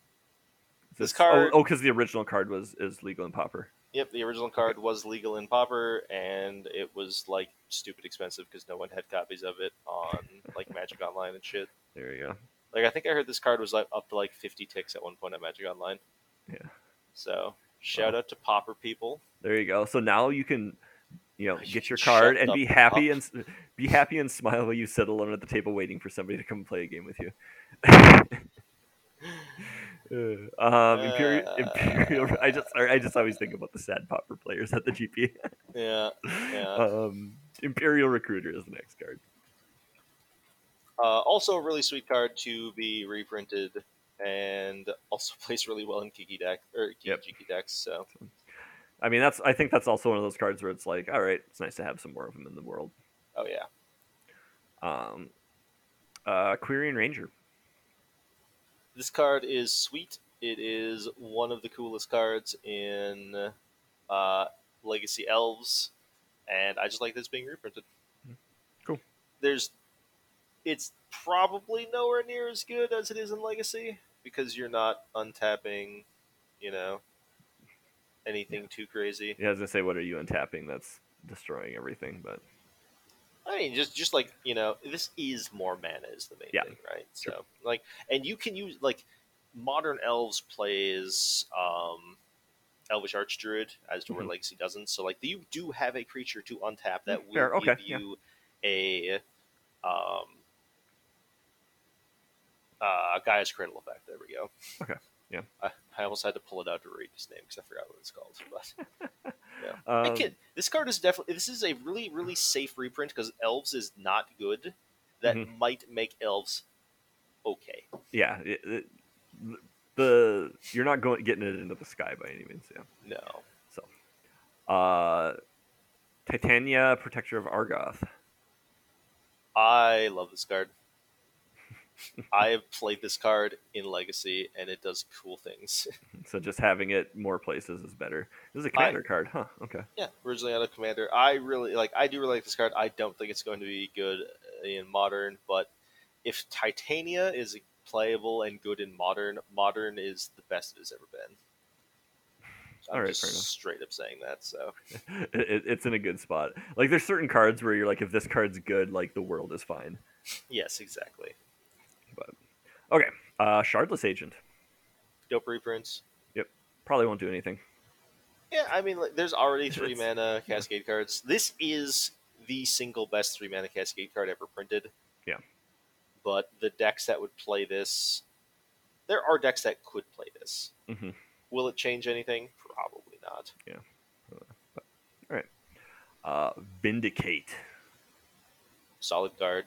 This oh, card- oh because the original card was is legal in pauper Yep, the original card was legal in Pauper, and it was like stupid expensive because no one had copies of it on like Magic Online and shit. there you go Like I think I heard this card was like up to like fifty tix at one point at Magic Online. Yeah. So shout out to Pauper people. There you go. So now you can, you know, get your card shut and be happy and be happy and smile while you sit alone at the table waiting for somebody to come play a game with you. Uh, um, Imperial, Imperial. I just, I just always think about the sad pauper players at the GP. Yeah, yeah. Um, Imperial Recruiter is the next card. Uh, also, a really sweet card to be reprinted, and also plays really well in Kiki deck or Kiki Yep. decks. So I mean, that's. I think that's also one of those cards where it's like, all right, it's nice to have some more of them in the world. oh yeah, Um, uh, Quirion Ranger. This card is sweet. It is one of the coolest cards in uh, Legacy Elves, and I just like this being reprinted. Cool. There's, it's probably nowhere near as good as it is in Legacy because you're not untapping, you know, anything too crazy. Yeah, I say, what are you untapping? That's destroying everything. But I mean, just just like you know, this is more mana is the main Yeah. thing, right? So like, and you can use like modern elves plays um, Elvish Archdruid as to where Mhm. Legacy doesn't. So like, you do have a creature to untap that will Fair, okay, give you a um, uh, Gaea's Cradle effect. There we go. Okay, yeah. I, I almost had to pull it out to read his name because I forgot what it's called. But um, I can, this card is definitely this is a really really safe reprint because elves is not good. That Mhm. might make elves okay. yeah, it, it, the you're not going getting it into the sky by any means. Yeah. No, Uh, Titania, Protector of Argoth. I love this card. I have played this card in Legacy, and it does cool things. So just having it more places is better. This is a commander card, huh? Okay. yeah, originally out of commander, I really like. I do really like this card. I don't think it's going to be good uh, in modern, but if Titania is playable and good in modern, modern is the best it has ever been. I'm Alright, just straight up saying that. So it- it's in a good spot. Like there's certain cards where you're like, if this card's good, like the world is fine. yes, exactly. Okay. Uh, Shardless Agent Dope reprints. Yep, probably won't do anything. Yeah, I mean, like, there's already three mana Cascade cards. This is the single best three mana Cascade card ever printed. Yeah. But the decks that would play this, there are decks that could play this. hmm Will it change anything? Probably not. Yeah. All right. Uh, Vindicate. Solid card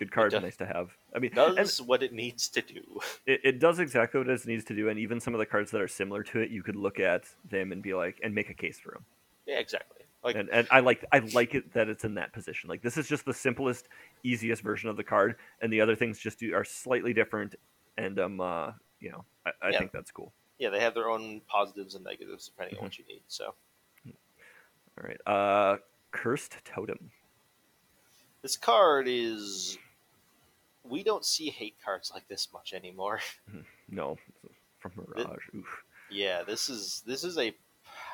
good card. does- Nice to have. I mean, does and what it needs to do. it, it does exactly what it needs to do. And even some of the cards that are similar to it, you could look at them and be like, and make a case for them. yeah, exactly. Like, and and I like I like it that it's in that position. Like this is just the simplest, easiest version of the card, and the other things just do are slightly different. And um, uh, you know, I, I Yeah. think that's cool. yeah, they have their own positives and negatives depending on what you need. So All right, uh, Cursed Totem. this card is. We don't see hate cards like this much anymore. No, from Mirage. Oof. Yeah, this is this is a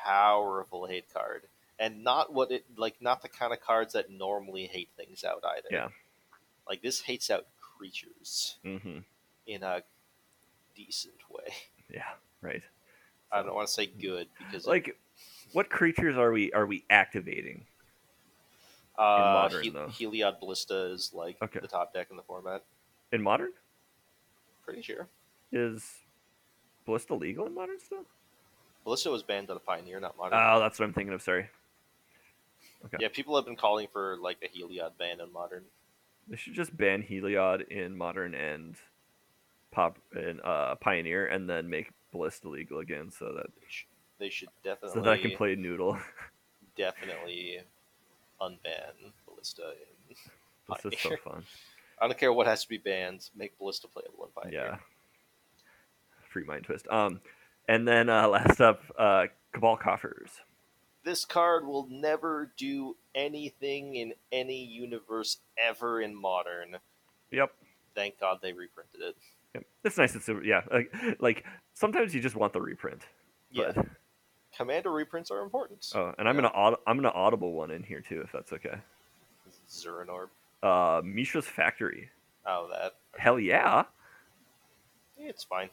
powerful hate card, and not what it like. Not the kind of cards that normally hate things out either. Yeah. like this hates out creatures hmm in a decent way. Yeah, right. I don't want to say good because Like, what creatures are we are we activating? Uh, modern, He- though. Heliod Ballista is like Okay. the top deck in the format. In modern, Pretty sure is Ballista legal in modern still? Ballista was banned on a Pioneer, not modern. Oh, that's what I'm thinking of. Sorry. Okay. Yeah, people have been calling for like a Heliod ban in modern. They should just ban Heliod in modern and pop and uh, Pioneer, and then make Ballista legal again, so that They, sh- they should definitely so that I can play Noodle. definitely unban Ballista in this is so Pioneer. fun. I don't care what has to be banned. Make Ballista playable in Pioneer. Yeah. Free mind twist. Um, and then uh, last up, uh, Cabal Coffers. This card will never do anything in any universe ever in Modern. Yep. Thank God they reprinted it. Yep. It's nice. It's yeah. Like, like sometimes you just want the reprint. Yeah, But, Commander reprints are important. oh, and I'm gonna aud- I'm gonna audible one in here too, if that's okay. Zeranorb. Uh, Mishra's Factory. Oh, that. Hell yeah. It's fine.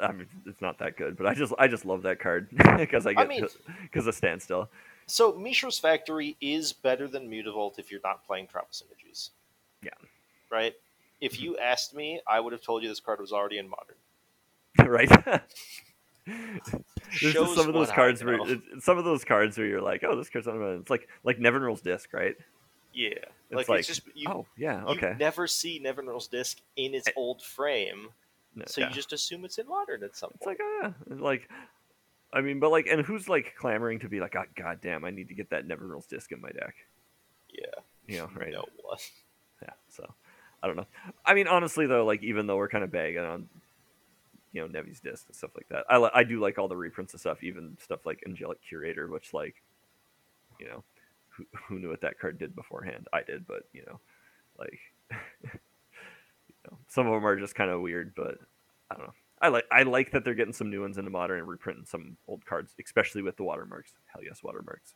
I mean, it's not that good, but I just I just love that card because I I get mean- because of standstill. So Mishra's Factory is better than Mutavault if you're not playing Tribal Synergies. Yeah. Right? If you asked me, I would have told you this card was already in Modern. right? There's just Shows some of those cards where some of those cards where you're like, oh, this card's not. It's like like Nevinyrral's disk, right? Yeah, It's like, like, it's just you. oh yeah, you okay. never see Nevinyrral's disk in its Eh, old frame, No, so yeah. you just assume it's in modern at some It's point. like, oh, yeah. like, I mean, but like, and who's like clamoring to be like, oh, god damn, I need to get that Nevinyrral's disk in my deck, yeah, you know, right? no one. Yeah. So, I don't know. I mean, honestly though, like, even though we're kind of bagging on, you know, Nevi's disc and stuff like that, I li- I do like all the reprints and stuff, even stuff like Angelic Curator, which like, you know, who who knew what that card did beforehand? I did, but you know, like, you know, some of them are just kind of weird, but I don't know. I like I like that they're getting some new ones into modern and reprinting some old cards, especially with the watermarks. Hell yes, watermarks.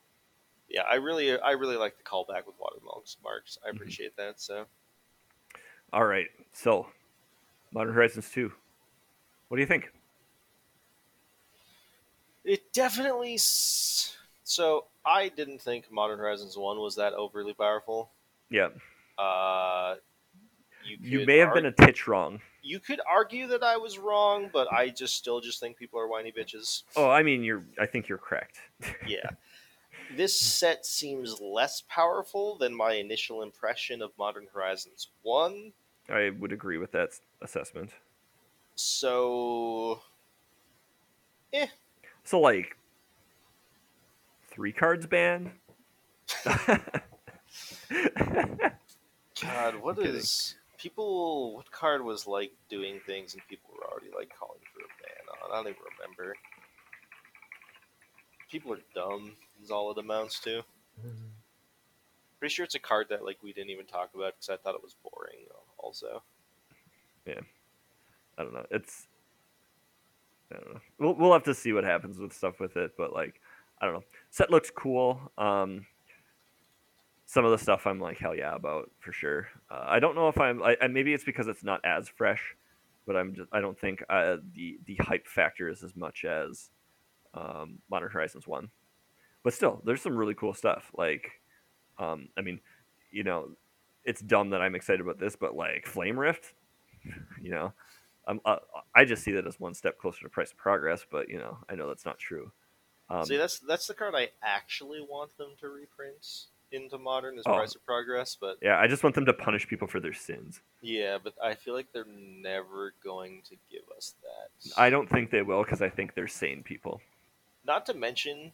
Yeah, I really, I really like the callback with watermarks. Marks, I Mhm. appreciate that. So All right, so Modern Horizons two. What do you think? it definitely. S- so I didn't think Modern Horizons One was that overly powerful. Yeah, Uh, you you may have ar- been a titch wrong. You could argue that I was wrong, but I just still just think people are whiny bitches. Oh, I mean, you're. I think you're correct. Yeah. This set seems less powerful than my initial impression of Modern Horizons 1. I would agree with that assessment. So, eh. So, like, three cards ban. God, what kidding. people? What card was like doing things and people were already like calling for a ban on? I don't even remember. People are dumb. Is all it amounts to. Pretty sure it's a card that like we didn't even talk about because I thought it was boring. Also, I don't know. It's. I don't know. We'll we'll have to see what happens with stuff with it, but like, I don't know. Set looks cool. Um, some of the stuff I'm like hell yeah about for sure. Uh, I don't know if I'm. I, maybe it's because it's not as fresh, but I'm just. I don't think uh, the the hype factor is as much as um, Modern Horizons one. But still, there's some really cool stuff. Like, um, I mean, you know, it's dumb that I'm excited about this, but like Flame Rift, you know, I'm, uh, I just see that as one step closer to Price of Progress. But you know, I know that's not true. Um, see that's that's the card I actually want them to reprint into modern as Oh. Price of Progress, but yeah, I just want them to punish people for their sins. yeah, but I feel like they're never going to give us that. I don't think they will because I think they're sane people. Not to mention,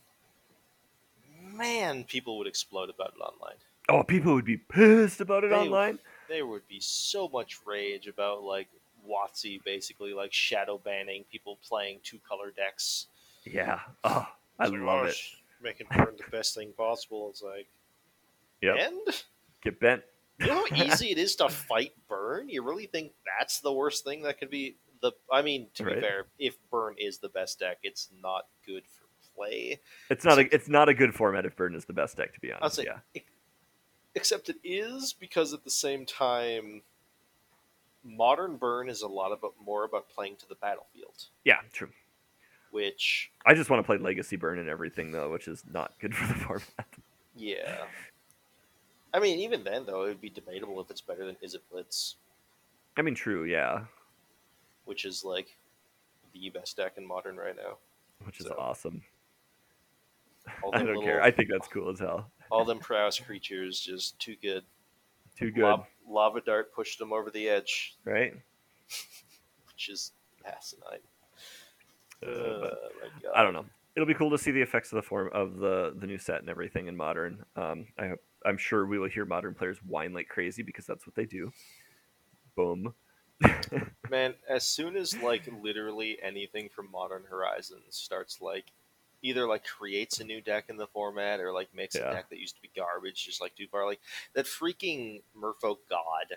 man, people would explode about it online. Oh, people would be pissed about it They- online. There would be so much rage about like WotC basically like shadow banning people playing two color decks. Yeah. Oh, I like, love "Oh, it. Making burn the best thing possible. It's like, Yep. and Get bent. you know how easy it is to fight burn. You really think that's the worst thing that could be the? I mean, to Right. be fair, if burn is the best deck, it's not good for play. It's not a. It's not a good format if burn is the best deck. To be I'll honest. say, Yeah. except it is because at the same time, modern burn is a lot about more about playing to the battlefield, Yeah. True. which I just want to play Legacy Burn and everything though, which is not good for the format. yeah. I mean, even then though, it would be debatable if it's better than Izzet Blitz, I mean, true. Yeah. which is like the best deck in modern right now. Which is So, awesome. I don't care. I think that's cool as hell. all them prowess creatures just too good. Too good, Lob- lava dart pushed them over the edge, right? which is asinine. Uh, Uh, but my God. I don't know. It'll be cool to see the effects of the form of the the new set and everything in modern. Um, I hope, I'm sure we will hear modern players whine like crazy because that's what they do. Boom. Man, as soon as like literally anything from Modern Horizons starts like either like creates a new deck in the format or like makes Yeah. a deck that used to be garbage just like too far, like that freaking Merfolk God.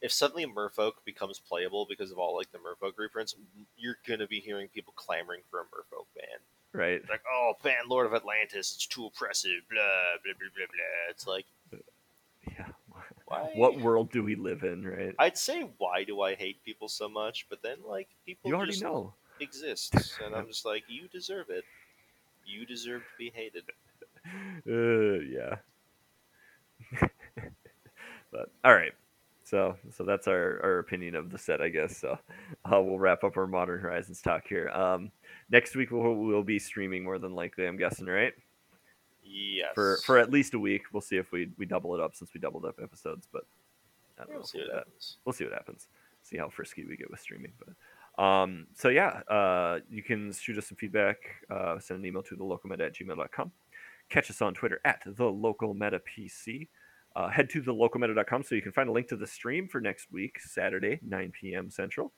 If suddenly Merfolk becomes playable because of all like the Merfolk reprints, you're gonna be hearing people clamoring for a Merfolk ban. right. Like, oh, ban Lord of Atlantis, it's too oppressive, blah blah blah blah blah. It's like, uh, Yeah. why? What world do we live in, right? I'd say, why do I hate people so much? But then, like, people You already just know. exists, and I'm just like, you deserve it. You deserve to be hated. Uh, yeah. but all right. So, so that's our, our opinion of the set, I guess. So, uh, we'll wrap up our Modern Horizons talk here. Um, next week we'll, we'll be streaming more than likely. I'm guessing, right? Yes. For for at least a week. We'll see if we we double it up since we doubled up episodes, but I don't we'll know see what that happens. we'll see what happens. See how frisky we get with streaming. But um, so yeah, uh, you can shoot us some feedback. Uh, send an email to the localmeta at gmail.com. Catch us on Twitter at the local meta PC. Uh, head to the localmeta.com so you can find a link to the stream for next week, Saturday, 9 p.m. Central.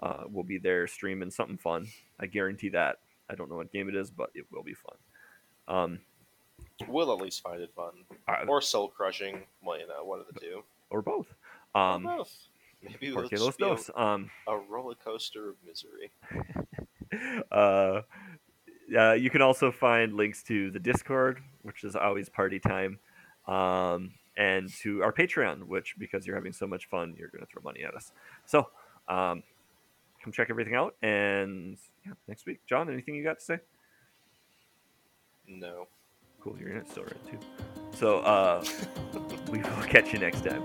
Uh, we'll be there streaming something fun. I guarantee that. I don't know what game it is, but it will be fun. Um, We'll at least find it fun. uh, Or soul crushing. Well, you know, one of the two. or both. Or Um, both. Maybe porque los just a. Um, a roller coaster of misery. uh, uh, you can also find links to the Discord, which is always party time, um, and to our Patreon, which because you're having so much fun, you're going to throw money at us. So um, come check everything out. And yeah, next week, John, anything you got to say? No. Cool, you're in it still right too. So uh, we will catch you next time.